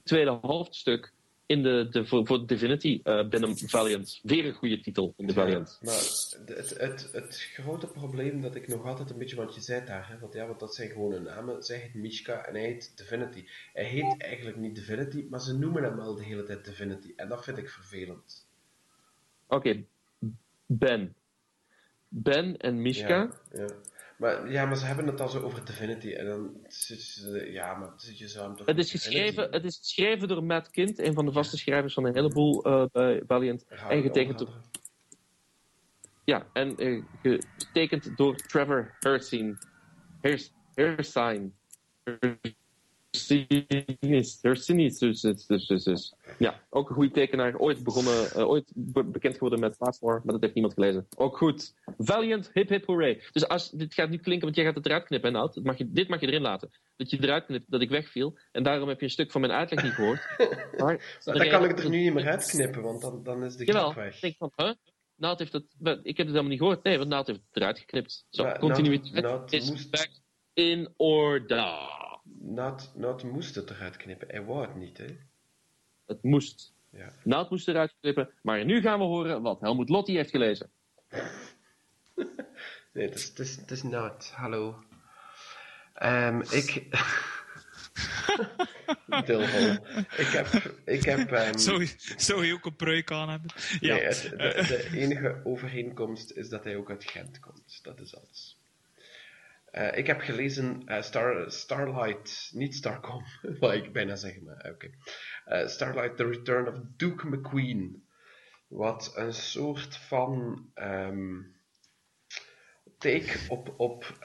tweede hoofdstuk in de, de, voor, voor Divinity uh, binnen Valiant. Weer een goede titel in de Valiant. Ja, maar het, het, het grote probleem dat ik nog altijd een beetje, want je zei daar, hè, want, ja, want dat zijn gewoon hun namen. Zij heet Mishka en hij heet Divinity. Hij heet eigenlijk niet Divinity, maar ze noemen hem al de hele tijd Divinity. En dat vind ik vervelend. Oké, okay. Ben. Ben en Mishka. Ja, ja. Maar, ja, maar ze hebben het al zo over Divinity. En dan zit ja, maar zit je zo aan het is, geschreven, het is geschreven door Matt Kind, een van de vaste schrijvers van een heleboel uh, bij Valiant. En getekend door... Ja, en uh, getekend door Trevor Herstein. Hersign. Hersinis. Dus, dus, dus, dus, dus. Ja, ook een goede tekenaar. Ooit, begonnen, uh, ooit be bekend geworden met Fast War, maar dat heeft niemand gelezen. Ook goed. Valiant, hip hip hooray. Dus als, dit gaat niet klinken, want jij gaat het eruit knippen, Nout. Mag je, dit mag je erin laten. Dat je eruit knipt, dat ik wegviel. En daarom heb je een stuk van mijn uitleg niet gehoord. [LAUGHS] Maar, dan kan ik er nu niet meer uitknippen, want dan, dan is de Jawel, weg. Ik denk van, huh? Naald heeft het, ik heb het helemaal niet gehoord. Nee, want Naald heeft het eruit geknipt. Zo, ja, continuïteit Naald, is back in order. Naald moest het eruit knippen. Hij wou het niet, hè? Het moest. Ja. Naald moest eruit knippen. Maar nu gaan we horen wat Helmoet Lotti heeft gelezen. [LAUGHS] nee, het is, het is, het is. Hallo. Um, ik... [LAUGHS] Dilhol. Ik heb... Ik heb um... zou, zou hij ook een pruik aan hebben? Ja. Nee, het, de, de, enige overeenkomst is dat hij ook uit Gent komt. Dat is alles. Uh, ik heb gelezen uh, Star, Starlight, niet Starcom, [LAUGHS] wat ik bijna zeggen, maar oké. Okay. Uh, Starlight, The Return of Duke McQueen. Wat een soort van um, take op, op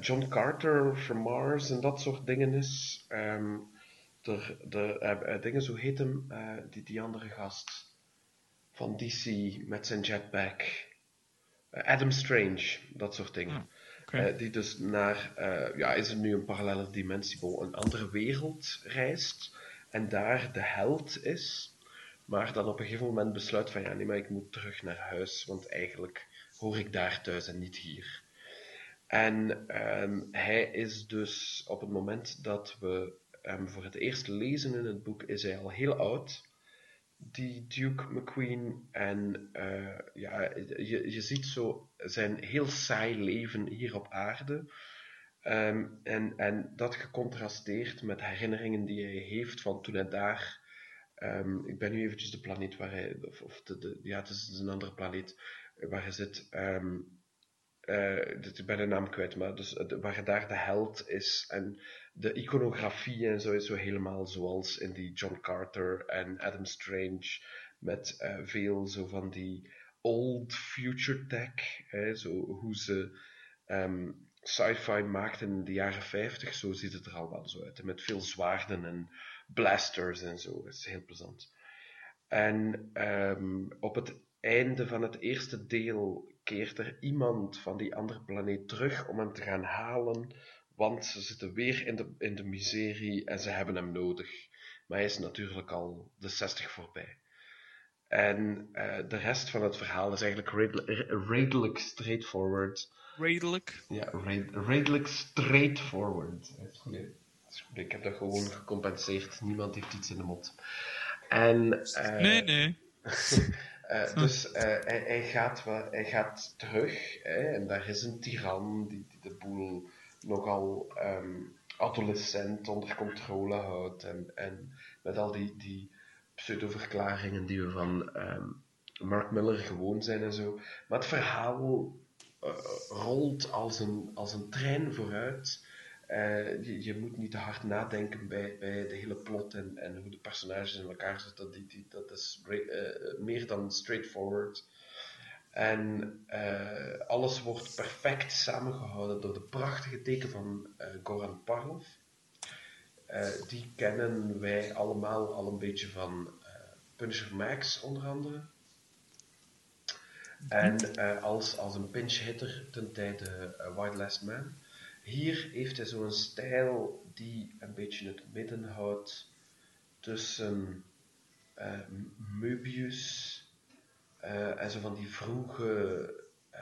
John Carter from Mars en dat soort dingen is. Um, de, de dingen, zo heet hem, die, die andere gast van DC met zijn jetpack. Adam Strange, dat soort dingen. Hmm. Uh, die dus naar, uh, ja, is er nu een parallele dimensie, een andere wereld reist en daar de held is, maar dan op een gegeven moment besluit van ja, nee, maar ik moet terug naar huis, want eigenlijk hoor ik daar thuis en niet hier. En um, hij is dus op het moment dat we hem voor het eerst lezen in het boek, is hij al heel oud die Duke McQueen. En uh, ja, je, je ziet zo zijn heel saai leven hier op aarde. Um, en, en dat gecontrasteerd met herinneringen die hij heeft van toen hij daar. Um, ik ben nu eventjes de planeet waar hij. Of, de, de, ja, het is een andere planeet waar hij zit. Um, uh, ik ben de naam kwijt, maar dus, de, waar daar de held is. En de iconografie en zo is zo helemaal zoals in die John Carter en Adam Strange. Met uh, veel zo van die old future tech. Hè, zo hoe ze um, sci-fi maakten in de jaren 50. Zo ziet het er al wel zo uit. met veel zwaarden en blasters en zo. Dat is heel plezant. En um, op het einde van het eerste deel keert er iemand van die andere planeet terug om hem te gaan halen, want ze zitten weer in de, in de miserie en ze hebben hem nodig. Maar hij is natuurlijk al de 60 voorbij. En uh, de rest van het verhaal is eigenlijk redelijk, redelijk straightforward. Redelijk? Ja, redelijk straightforward. Ik heb dat gewoon gecompenseerd. Niemand heeft iets in de mond. En, uh, nee, nee. [LAUGHS] Uh, dus uh, hij, hij, gaat, hij gaat terug hè, en daar is een tiran die, die de boel nogal um, adolescent onder controle houdt. En, en met al die, die pseudo-verklaringen die we van um, Mark Miller gewoon zijn en zo. Maar het verhaal uh, rolt als een, als een trein vooruit. Uh, je, je, moet niet te hard nadenken bij, bij de hele plot en, en hoe de personages in elkaar zitten. Die, die, dat is uh, meer dan straightforward. En uh, alles wordt perfect samengehouden door de prachtige teken van Goran Parlov. die kennen wij allemaal al een beetje van Punisher Max onder andere. En als, als een pinch hitter ten tijde White Last Man. Hier heeft hij zo'n stijl die een beetje het midden houdt tussen uh, Möbius uh, en zo van die vroege uh,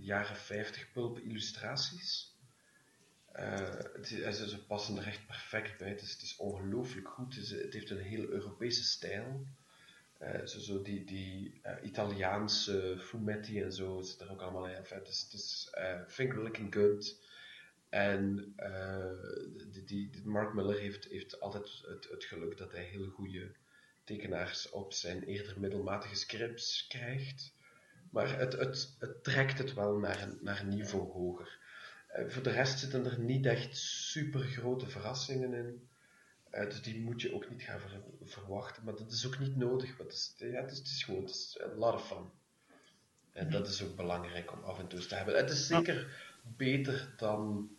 jaren 50 pulp illustraties. ze passen er echt perfect bij. Het is, is ongelooflijk goed. Het, is, heeft een heel Europese stijl. zo, zo die, die Italiaanse fumetti en zo zit er ook allemaal in. Het is, het is looking good. En uh, die, die, Mark Miller heeft, heeft altijd het, het geluk dat hij heel goede tekenaars op zijn eerder middelmatige scripts krijgt. Maar het, het, het trekt het wel naar een, naar een niveau hoger. Uh, voor de rest zitten er niet echt super grote verrassingen in. Uh, dus die moet je ook niet gaan ver, verwachten. Maar dat is ook niet nodig. Want het, is, ja, het, is, het is gewoon het is a lot of fun. En dat is ook belangrijk om af en toe te hebben. Het is zeker beter dan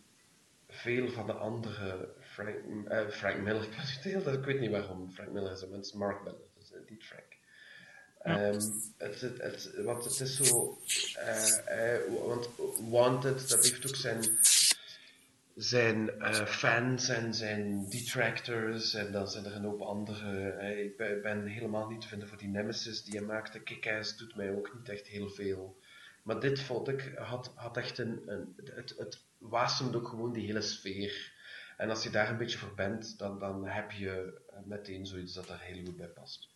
veel van de andere Frank, uh, Frank Miller, [LAUGHS] ik weet niet waarom Frank Miller is, maar het is Mark Miller, dus, niet Frank. Um, het, het, het, want het is zo, uh, want Wanted, dat heeft ook zijn, zijn fans en zijn detractors, en dan zijn er een hoop andere. ik ben, ben, helemaal niet te vinden voor die Nemesis die hij maakte. Kick-Ass doet mij ook niet echt heel veel. Maar dit vond ik, had, had echt een, een het, het wasemt ook gewoon die hele sfeer. En als je daar een beetje voor bent, dan, dan heb je meteen zoiets dat er heel goed bij past.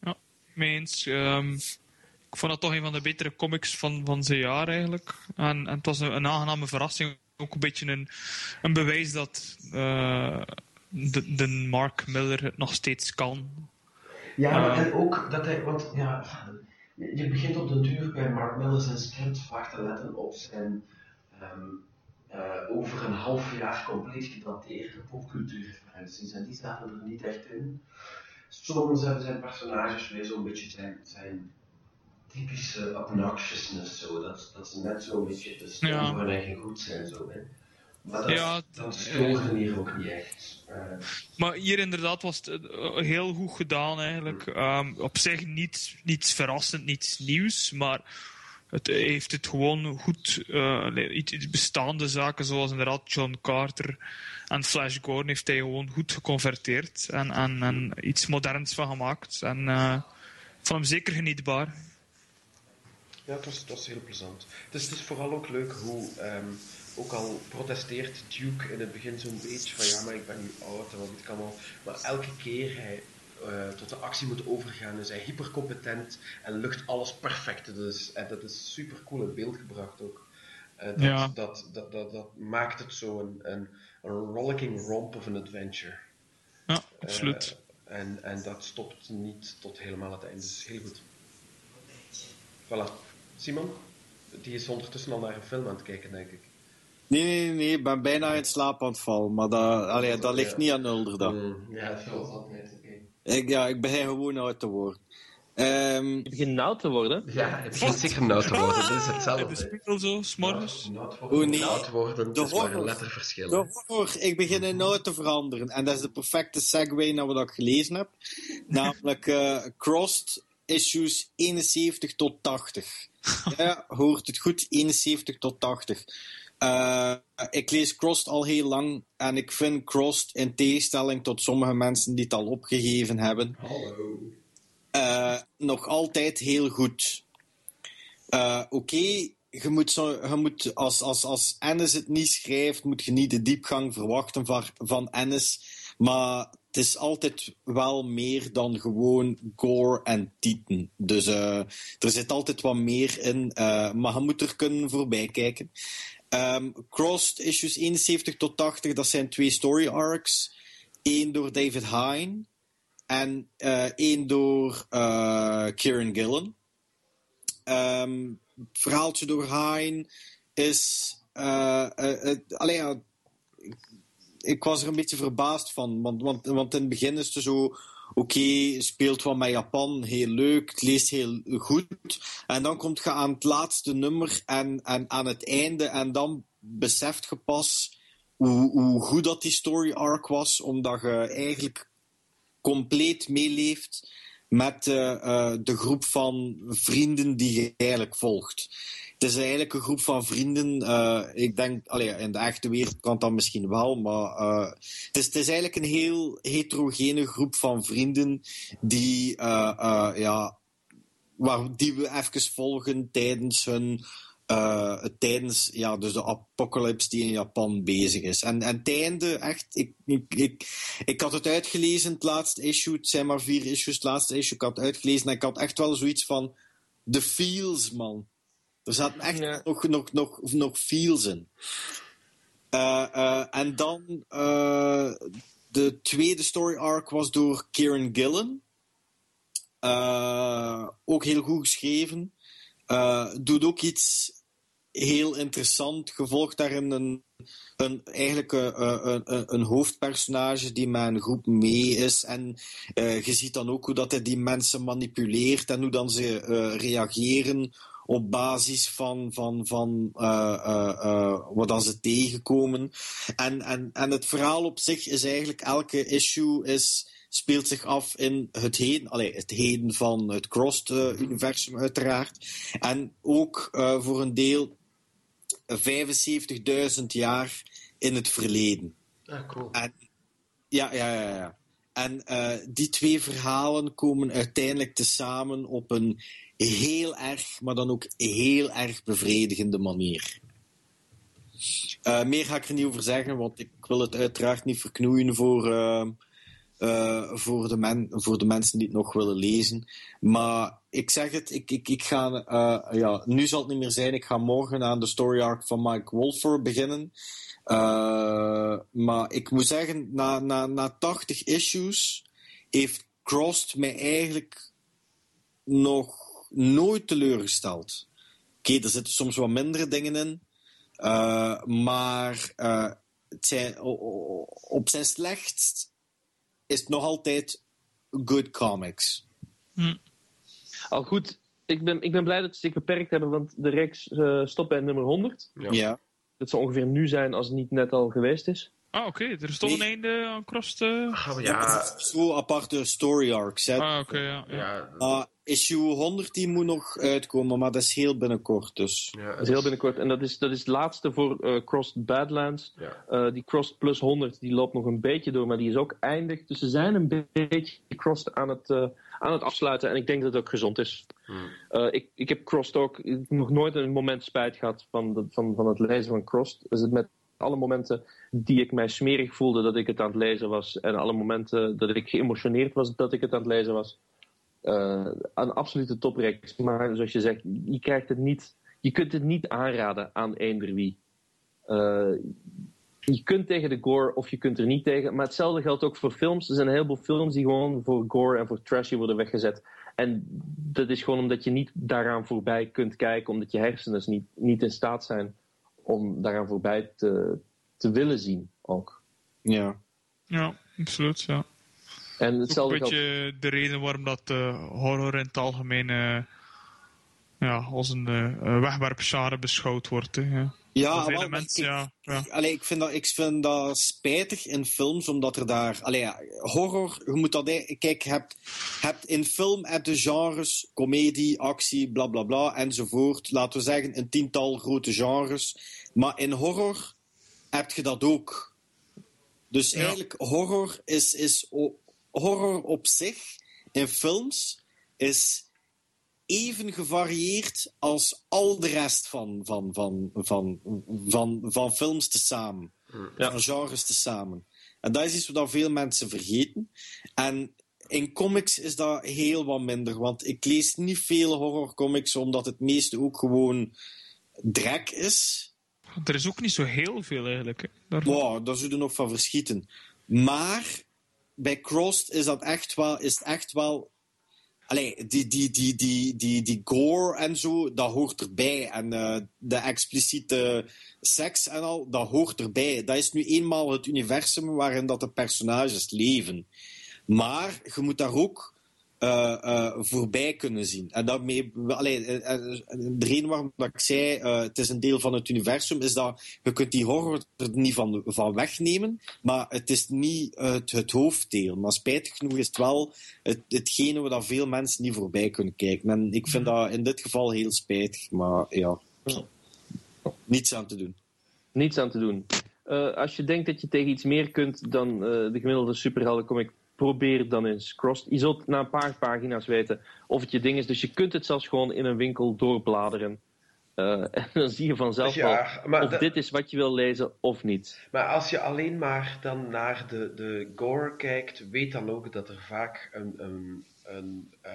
Ja, meens. Um, ik vond dat toch een van de betere comics van, van zijn jaar eigenlijk. En, en het was een, een aangename verrassing. Ook een beetje een, een bewijs dat uh, de, de Mark Miller het nog steeds kan. Ja, uh, en ook dat hij, want ja, je begint op de duur bij Mark Miller zijn script vaak te letten op zijn um, uh, over een half jaar compleet gedateerde popcultuurreferenties. En die zaten er niet echt in. Soms hebben zijn personages weer zo'n beetje zijn, zijn typische obnoxiousness, zo. Dat, dat ze net zo'n beetje te stom ja. voor eigen goed zijn. Zo, hè. Maar dat, ja, dat stoorde hier ook niet echt. Uh, maar hier inderdaad was het heel goed gedaan eigenlijk. Um, op zich niet, niets verrassend, niets nieuws, maar het heeft het gewoon goed, uh, bestaande zaken zoals inderdaad John Carter en Flash Gordon heeft hij gewoon goed geconverteerd en, en, iets moderns van gemaakt. En uh, vond hem zeker genietbaar. Ja, het was, heel plezant. Dus het is vooral ook leuk hoe, um, ook al protesteert Duke in het begin zo'n beetje van ja, maar ik ben nu oud en wat ik allemaal. Maar elke keer hij uh, tot de actie moet overgaan. is hij hypercompetent en lucht alles perfect. Dus, en dat is super cool in beeld gebracht ook. Uh, dat, ja. dat, dat, dat, dat, maakt het zo een, een, een rollicking romp of een adventure. Ja, absoluut. Uh, en, en dat stopt niet tot helemaal het einde. Dus heel goed. Voilà. Simon? Die is ondertussen al naar een film aan het kijken, denk ik. Nee, nee, nee, ik ben bijna in slaap aan het vallen. Maar dat, allee, dat ligt niet aan Ulder Mm, ja, het valt altijd. Ik, ja, ik begin gewoon oud te worden. Um, je begint nauw te worden? Ja, je begint zeker nauw te worden. Dat is hetzelfde. De spiegel zo, s'morgens. Oh nee. Nauw worden, de is maar een letterverschil. De horror. Ik begin in nauw te veranderen. En dat is de perfecte segue naar wat ik gelezen heb. [LAUGHS] Namelijk uh, Crossed issues 71 tot 80. [LAUGHS] ja, hoort het goed? 71 tot 80. Uh, ik lees Crossed al heel lang en ik vind Crossed in tegenstelling tot sommige mensen die het al opgegeven hebben, uh, nog altijd heel goed. Uh, Oké, okay, je moet, zo, je moet als, als, als Ennis het niet schrijft, moet je niet de diepgang verwachten van, van Ennis. Maar het is altijd wel meer dan gewoon gore en tieten. Dus er zit altijd wat meer in. Maar je moet er kunnen voorbij kijken. Um, Crossed issues 71 tot 80, dat zijn twee story arcs. Eén door David Hine en uh, één door uh, Kieran Gillen. Het verhaaltje door Hine is. Uh, allee, ja, ik, ik, was er een beetje verbaasd van, want, want, want in het begin is het zo oké, okay, speelt wat met Japan, heel leuk, het leest heel goed. En dan komt je aan het laatste nummer en, en aan het einde en dan beseft je pas hoe, hoe goed dat die story arc was, omdat je eigenlijk compleet meeleeft met uh, uh, de groep van vrienden die je eigenlijk volgt. Het is eigenlijk een groep van vrienden. Uh, ik denk, allee, in de echte wereld kan dat misschien wel, maar het, is, het is eigenlijk een heel heterogene groep van vrienden die, ja, waar, die we even volgen tijdens hun. Tijdens ja, dus de apocalypse die in Japan bezig is. En, en het einde, echt, ik, ik, ik, ik had het uitgelezen, het laatste issue, het zijn maar vier issues, het laatste issue, ik had het uitgelezen en ik had echt wel zoiets van, the feels, man. Er zaten echt ja. nog, nog, nog, nog feels in. Uh, uh, en dan de tweede story arc was door Kieran Gillen. ook heel goed geschreven. doet ook iets heel interessant. Gevolgd daarin een, een, eigenlijk een, een, een, hoofdpersonage die met een groep mee is. En je ziet dan ook hoe dat hij die mensen manipuleert en hoe dan ze reageren op basis van, van, van uh, wat dan ze tegenkomen. En, en, en het verhaal op zich is eigenlijk, elke issue is, speelt zich af in het heden, allee, het heden van het Crossed-universum uiteraard. En ook voor een deel 75.000 jaar in het verleden. Ah, cool. En, ja, ja, ja. ja. En uh, die twee verhalen komen uiteindelijk tezamen op een heel erg, maar dan ook heel erg bevredigende manier. Uh, meer ga ik er niet over zeggen, want ik wil het uiteraard niet verknoeien voor, uh, voor, de, men, voor de mensen die het nog willen lezen. Maar ik zeg het, ik, ik, ik ga, ja, nu zal het niet meer zijn. Ik ga morgen aan de story arc van Mike Wolfer beginnen. Uh, maar ik moet zeggen, na, na, na 80 issues heeft Crossed mij eigenlijk nog nooit teleurgesteld. Oké, er zitten soms wat mindere dingen in. Maar op zijn slechtst is het nog altijd good comics. Hm. Al goed, ik ben, ik ben blij dat ze zich beperkt hebben, want de reeks uh, stopt bij nummer 100. Ja. ja. Dat zou ongeveer nu zijn als het niet net al geweest is. Ah, oké. Okay. Er is toch nee. een einde aan Cross. Uh... Oh, ja. Zo aparte story arcs. Hè. Ah, oké, okay, ja. ja. Uh, issue 100 die moet nog uitkomen, maar dat is heel binnenkort. Dus. Ja, dat is heel binnenkort. En dat is, dat is het laatste voor uh, Crossed Badlands. Ja. die Crossed Plus 100 die loopt nog een beetje door, maar die is ook eindig. Dus ze zijn een beetje Crossed aan het, aan het afsluiten. En ik denk dat het ook gezond is. Hmm. ik, ik heb Crossed ook nog nooit een moment spijt gehad van, de, van, van het lezen van Crossed. Dus het met alle momenten die ik mij smerig voelde dat ik het aan het lezen was. En alle momenten dat ik geëmotioneerd was dat ik het aan het lezen was. Uh, een absolute topreeks. Maar zoals je zegt, je krijgt het niet. Je kunt het niet aanraden aan eender wie. Uh, je kunt tegen de gore of je kunt er niet tegen. Maar hetzelfde geldt ook voor films. Er zijn een heleboel films die gewoon voor gore en voor trashy worden weggezet. En dat is gewoon omdat je niet daaraan voorbij kunt kijken, omdat je hersenen niet, niet in staat zijn om daaraan voorbij te, te willen zien ook. Ja. Ja, absoluut, ja. En hetzelfde ook een beetje geldt... de reden waarom dat uh, horror in het algemeen uh, ja, als een uh, wegwerpgenre beschouwd wordt. Hè, ja. Ja, wel, ik, ja, ja. Allee, ik, vind dat, ik vind dat spijtig in films, omdat er daar... Allee, ja, horror, je moet dat... Kijk, hebt, hebt in film heb de genres, comedie, actie, bla bla bla, enzovoort. Laten we zeggen, een tiental grote genres. Maar in horror heb je dat ook. Dus ja. eigenlijk, horror is, is... Horror op zich, in films, is even gevarieerd als al de rest van, van, van, van, van, van films tezamen. Ja. Van genres tezamen. En dat is iets wat veel mensen vergeten. En in comics is dat heel wat minder. Want ik lees niet veel horrorcomics, omdat het meeste ook gewoon drek is. Er is ook niet zo heel veel eigenlijk. Hè, wow, daar zullen nog van verschieten. Maar bij Crossed is dat echt wel, is het echt wel Allee, die, die, die, die, die, die gore en zo, dat hoort erbij. En uh, de expliciete seks en al, dat hoort erbij. Dat is nu eenmaal het universum waarin dat de personages leven. Maar je moet daar ook uh, uh, voorbij kunnen zien. En daarmee, allee, de reden waarom dat ik zei, uh, het is een deel van het universum, is dat je kunt die horror er niet van, van wegnemen, maar het is niet het, het hoofddeel. Maar spijtig genoeg is het wel het, hetgene waar veel mensen niet voorbij kunnen kijken. En ik vind dat in dit geval heel spijtig, maar ja, niets aan te doen. Niets aan te doen. als je denkt dat je tegen iets meer kunt dan de gemiddelde superheldencomic probeer dan eens Crossed. Je zult na een paar pagina's weten of het je ding is. Dus je kunt het zelfs gewoon in een winkel doorbladeren. Uh, [LAUGHS] en dan zie je vanzelf ja, wel of dit is wat je wil lezen of niet. Maar als je alleen maar dan naar de, de gore kijkt, weet dan ook dat er vaak een, een, een uh,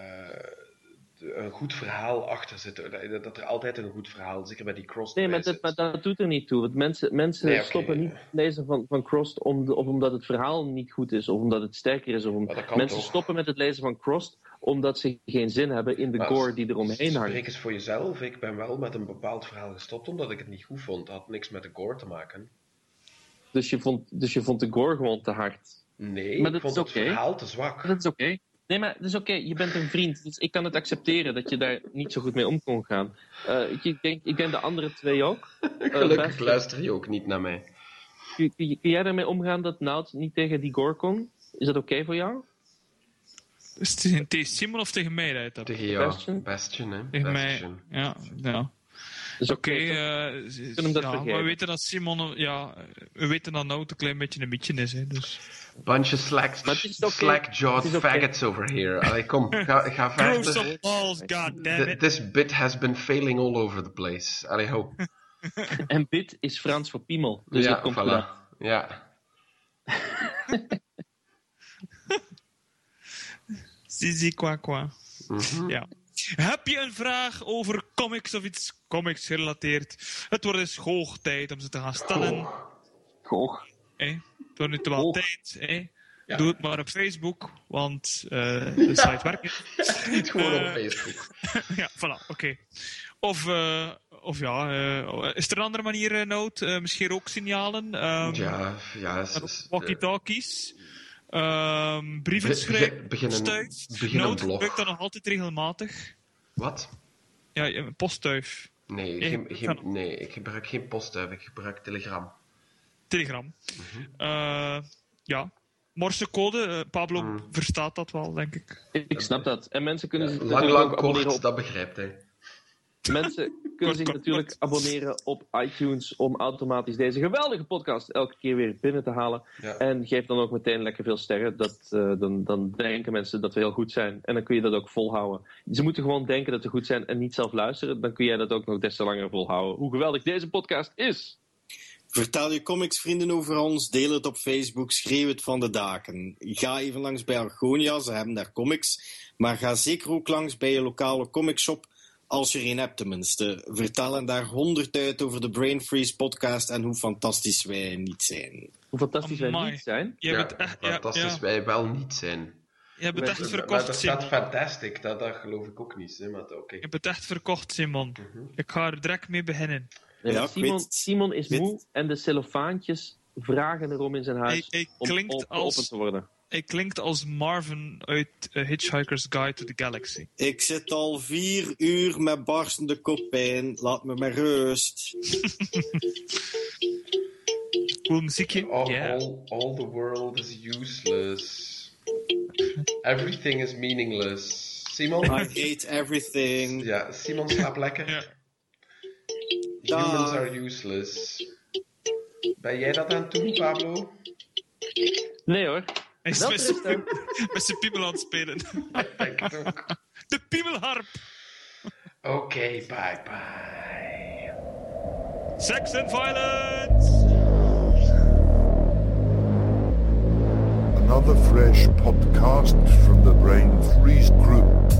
een goed verhaal achter zit. Dat er altijd een goed verhaal, zeker bij die Crossed. Nee, maar dat, maar dat, doet er niet toe. Want mensen, mensen nee, okay, stoppen niet lezen van, van Crossed om of omdat het verhaal niet goed is, of omdat het sterker is. Of om... Mensen toch? stoppen met het lezen van Crossed omdat ze geen zin hebben in de maar gore die er omheen hangt. Spreek eens voor jezelf. Ik ben wel met een bepaald verhaal gestopt omdat ik het niet goed vond. Het had niks met de gore te maken. Dus je vond, dus je vond de gore gewoon te hard? Nee, maar dat ik vond is het verhaal te zwak. Dat is oké. Okay. Nee, maar het is oké. Je bent een vriend. Dus ik kan het accepteren dat je daar niet zo goed mee om kon gaan. Eh, ik, ik denk, ik denk de andere twee ook. [LAUGHS] Gelukkig best- luister je ook niet naar mij. Kun, kun, kun jij daarmee omgaan dat Nout niet tegen die Gore kon? Is dat oké voor jou? Is het tegen, Simon of tegen mij dat? Tegen jou. Bastion? Bastion, hè. Tegen mij. Ja, ja. Dus Oké, eh, ja, maar we weten dat Simon, ja, we weten dat Nout een klein beetje een beetje is, hè, dus. Bunch of slack, Maar het is oké. slack-jawed faggots over here. Allee, kom, ga, ga [LAUGHS] verder. some balls, goddammit. Th- This bit has been failing all over the place. Allee, ho. [LAUGHS] En bit is Frans voor piemel. Dus ja, dat komt voilà. Ja. Zizi kwa kwa. Mhm. Ja. Heb je een vraag over comics of iets comics gerelateerd? Het wordt eens hoog tijd om ze te gaan stellen. Goh. hè. Het wordt nu te wel Hoog. tijd. hè. Ja. Doe het maar op Facebook, want eh, de site werkt niet. [LAUGHS] Niet gewoon op Eh, Facebook. [LAUGHS] ja, voilà, oké. Of, eh, of ja, eh, is er een andere manier, uh? Eh, misschien rooksignalen? ehm Ja, ja. is- Walkie-talkies? Ehm, brieven schrijven? begin- gebruikt dat nog altijd regelmatig. Wat? Ja, ja, postduif. Nee, geen, geen, nee, ik gebruik geen postduif, ik gebruik Telegram. Telegram. Mhm. Eh, ja. Morsecode, eh, Pablo Mm. verstaat dat wel, denk ik. Ik snap dat. En mensen kunnen zich Lang, natuurlijk lang, ook kort, op dat begrijpt hij. Mensen kunnen zich natuurlijk abonneren op iTunes om automatisch deze geweldige podcast elke keer weer binnen te halen. Ja. En geef dan ook meteen lekker veel sterren. Dat, eh, dan, dan denken mensen dat we heel goed zijn. En dan kun je dat ook volhouden. Ze moeten gewoon denken dat we goed zijn en niet zelf luisteren. Dan kun jij dat ook nog des te langer volhouden. Hoe geweldig deze podcast is. Vertel je comicsvrienden over ons, deel het op Facebook, schreeuw het van de daken. Ga even langs bij Argonia, ze hebben daar comics. Maar ga zeker ook langs bij je lokale comicshop, als je er een hebt tenminste. Vertel hen daar honderd uit over de Brain Freeze podcast en hoe fantastisch wij niet zijn. Hoe fantastisch wij niet zijn. Je ja, echt, fantastisch ja, wij wel niet zijn. je hebt het echt Maar verkocht, dat staat Simon. fantastic, dat, dat geloof ik ook niet. Hè, maar oké. Je hebt het echt verkocht, Simon. Mhm. Ik ga er direct mee beginnen. Ja, Simon. Simon is moe en de cellofaantjes vragen erom in zijn huis Hij, hij, om klinkt op- als, geopend te worden. Hij klinkt als Marvin uit eh, Hitchhiker's Guide to the Galaxy. Ik zit al vier uur met barstende koppijn, laat me maar rust. [LAUGHS] Cool muziekje? All, Ja. all, all the world is useless. Everything is meaningless. Simon? I hate everything. Ja, Simon slaapt lekker. Ja. Humans Dag. are useless. Ben jij dat aan het doen, Pablo? Nee hoor. Hij is Wel met zijn Tristan. piemel- met zijn piemel aan het spelen. Ik denk het ook. De piemelharp! Oké, bye bye. Sex and violence! Another fresh podcast from the Brain Freeze Group.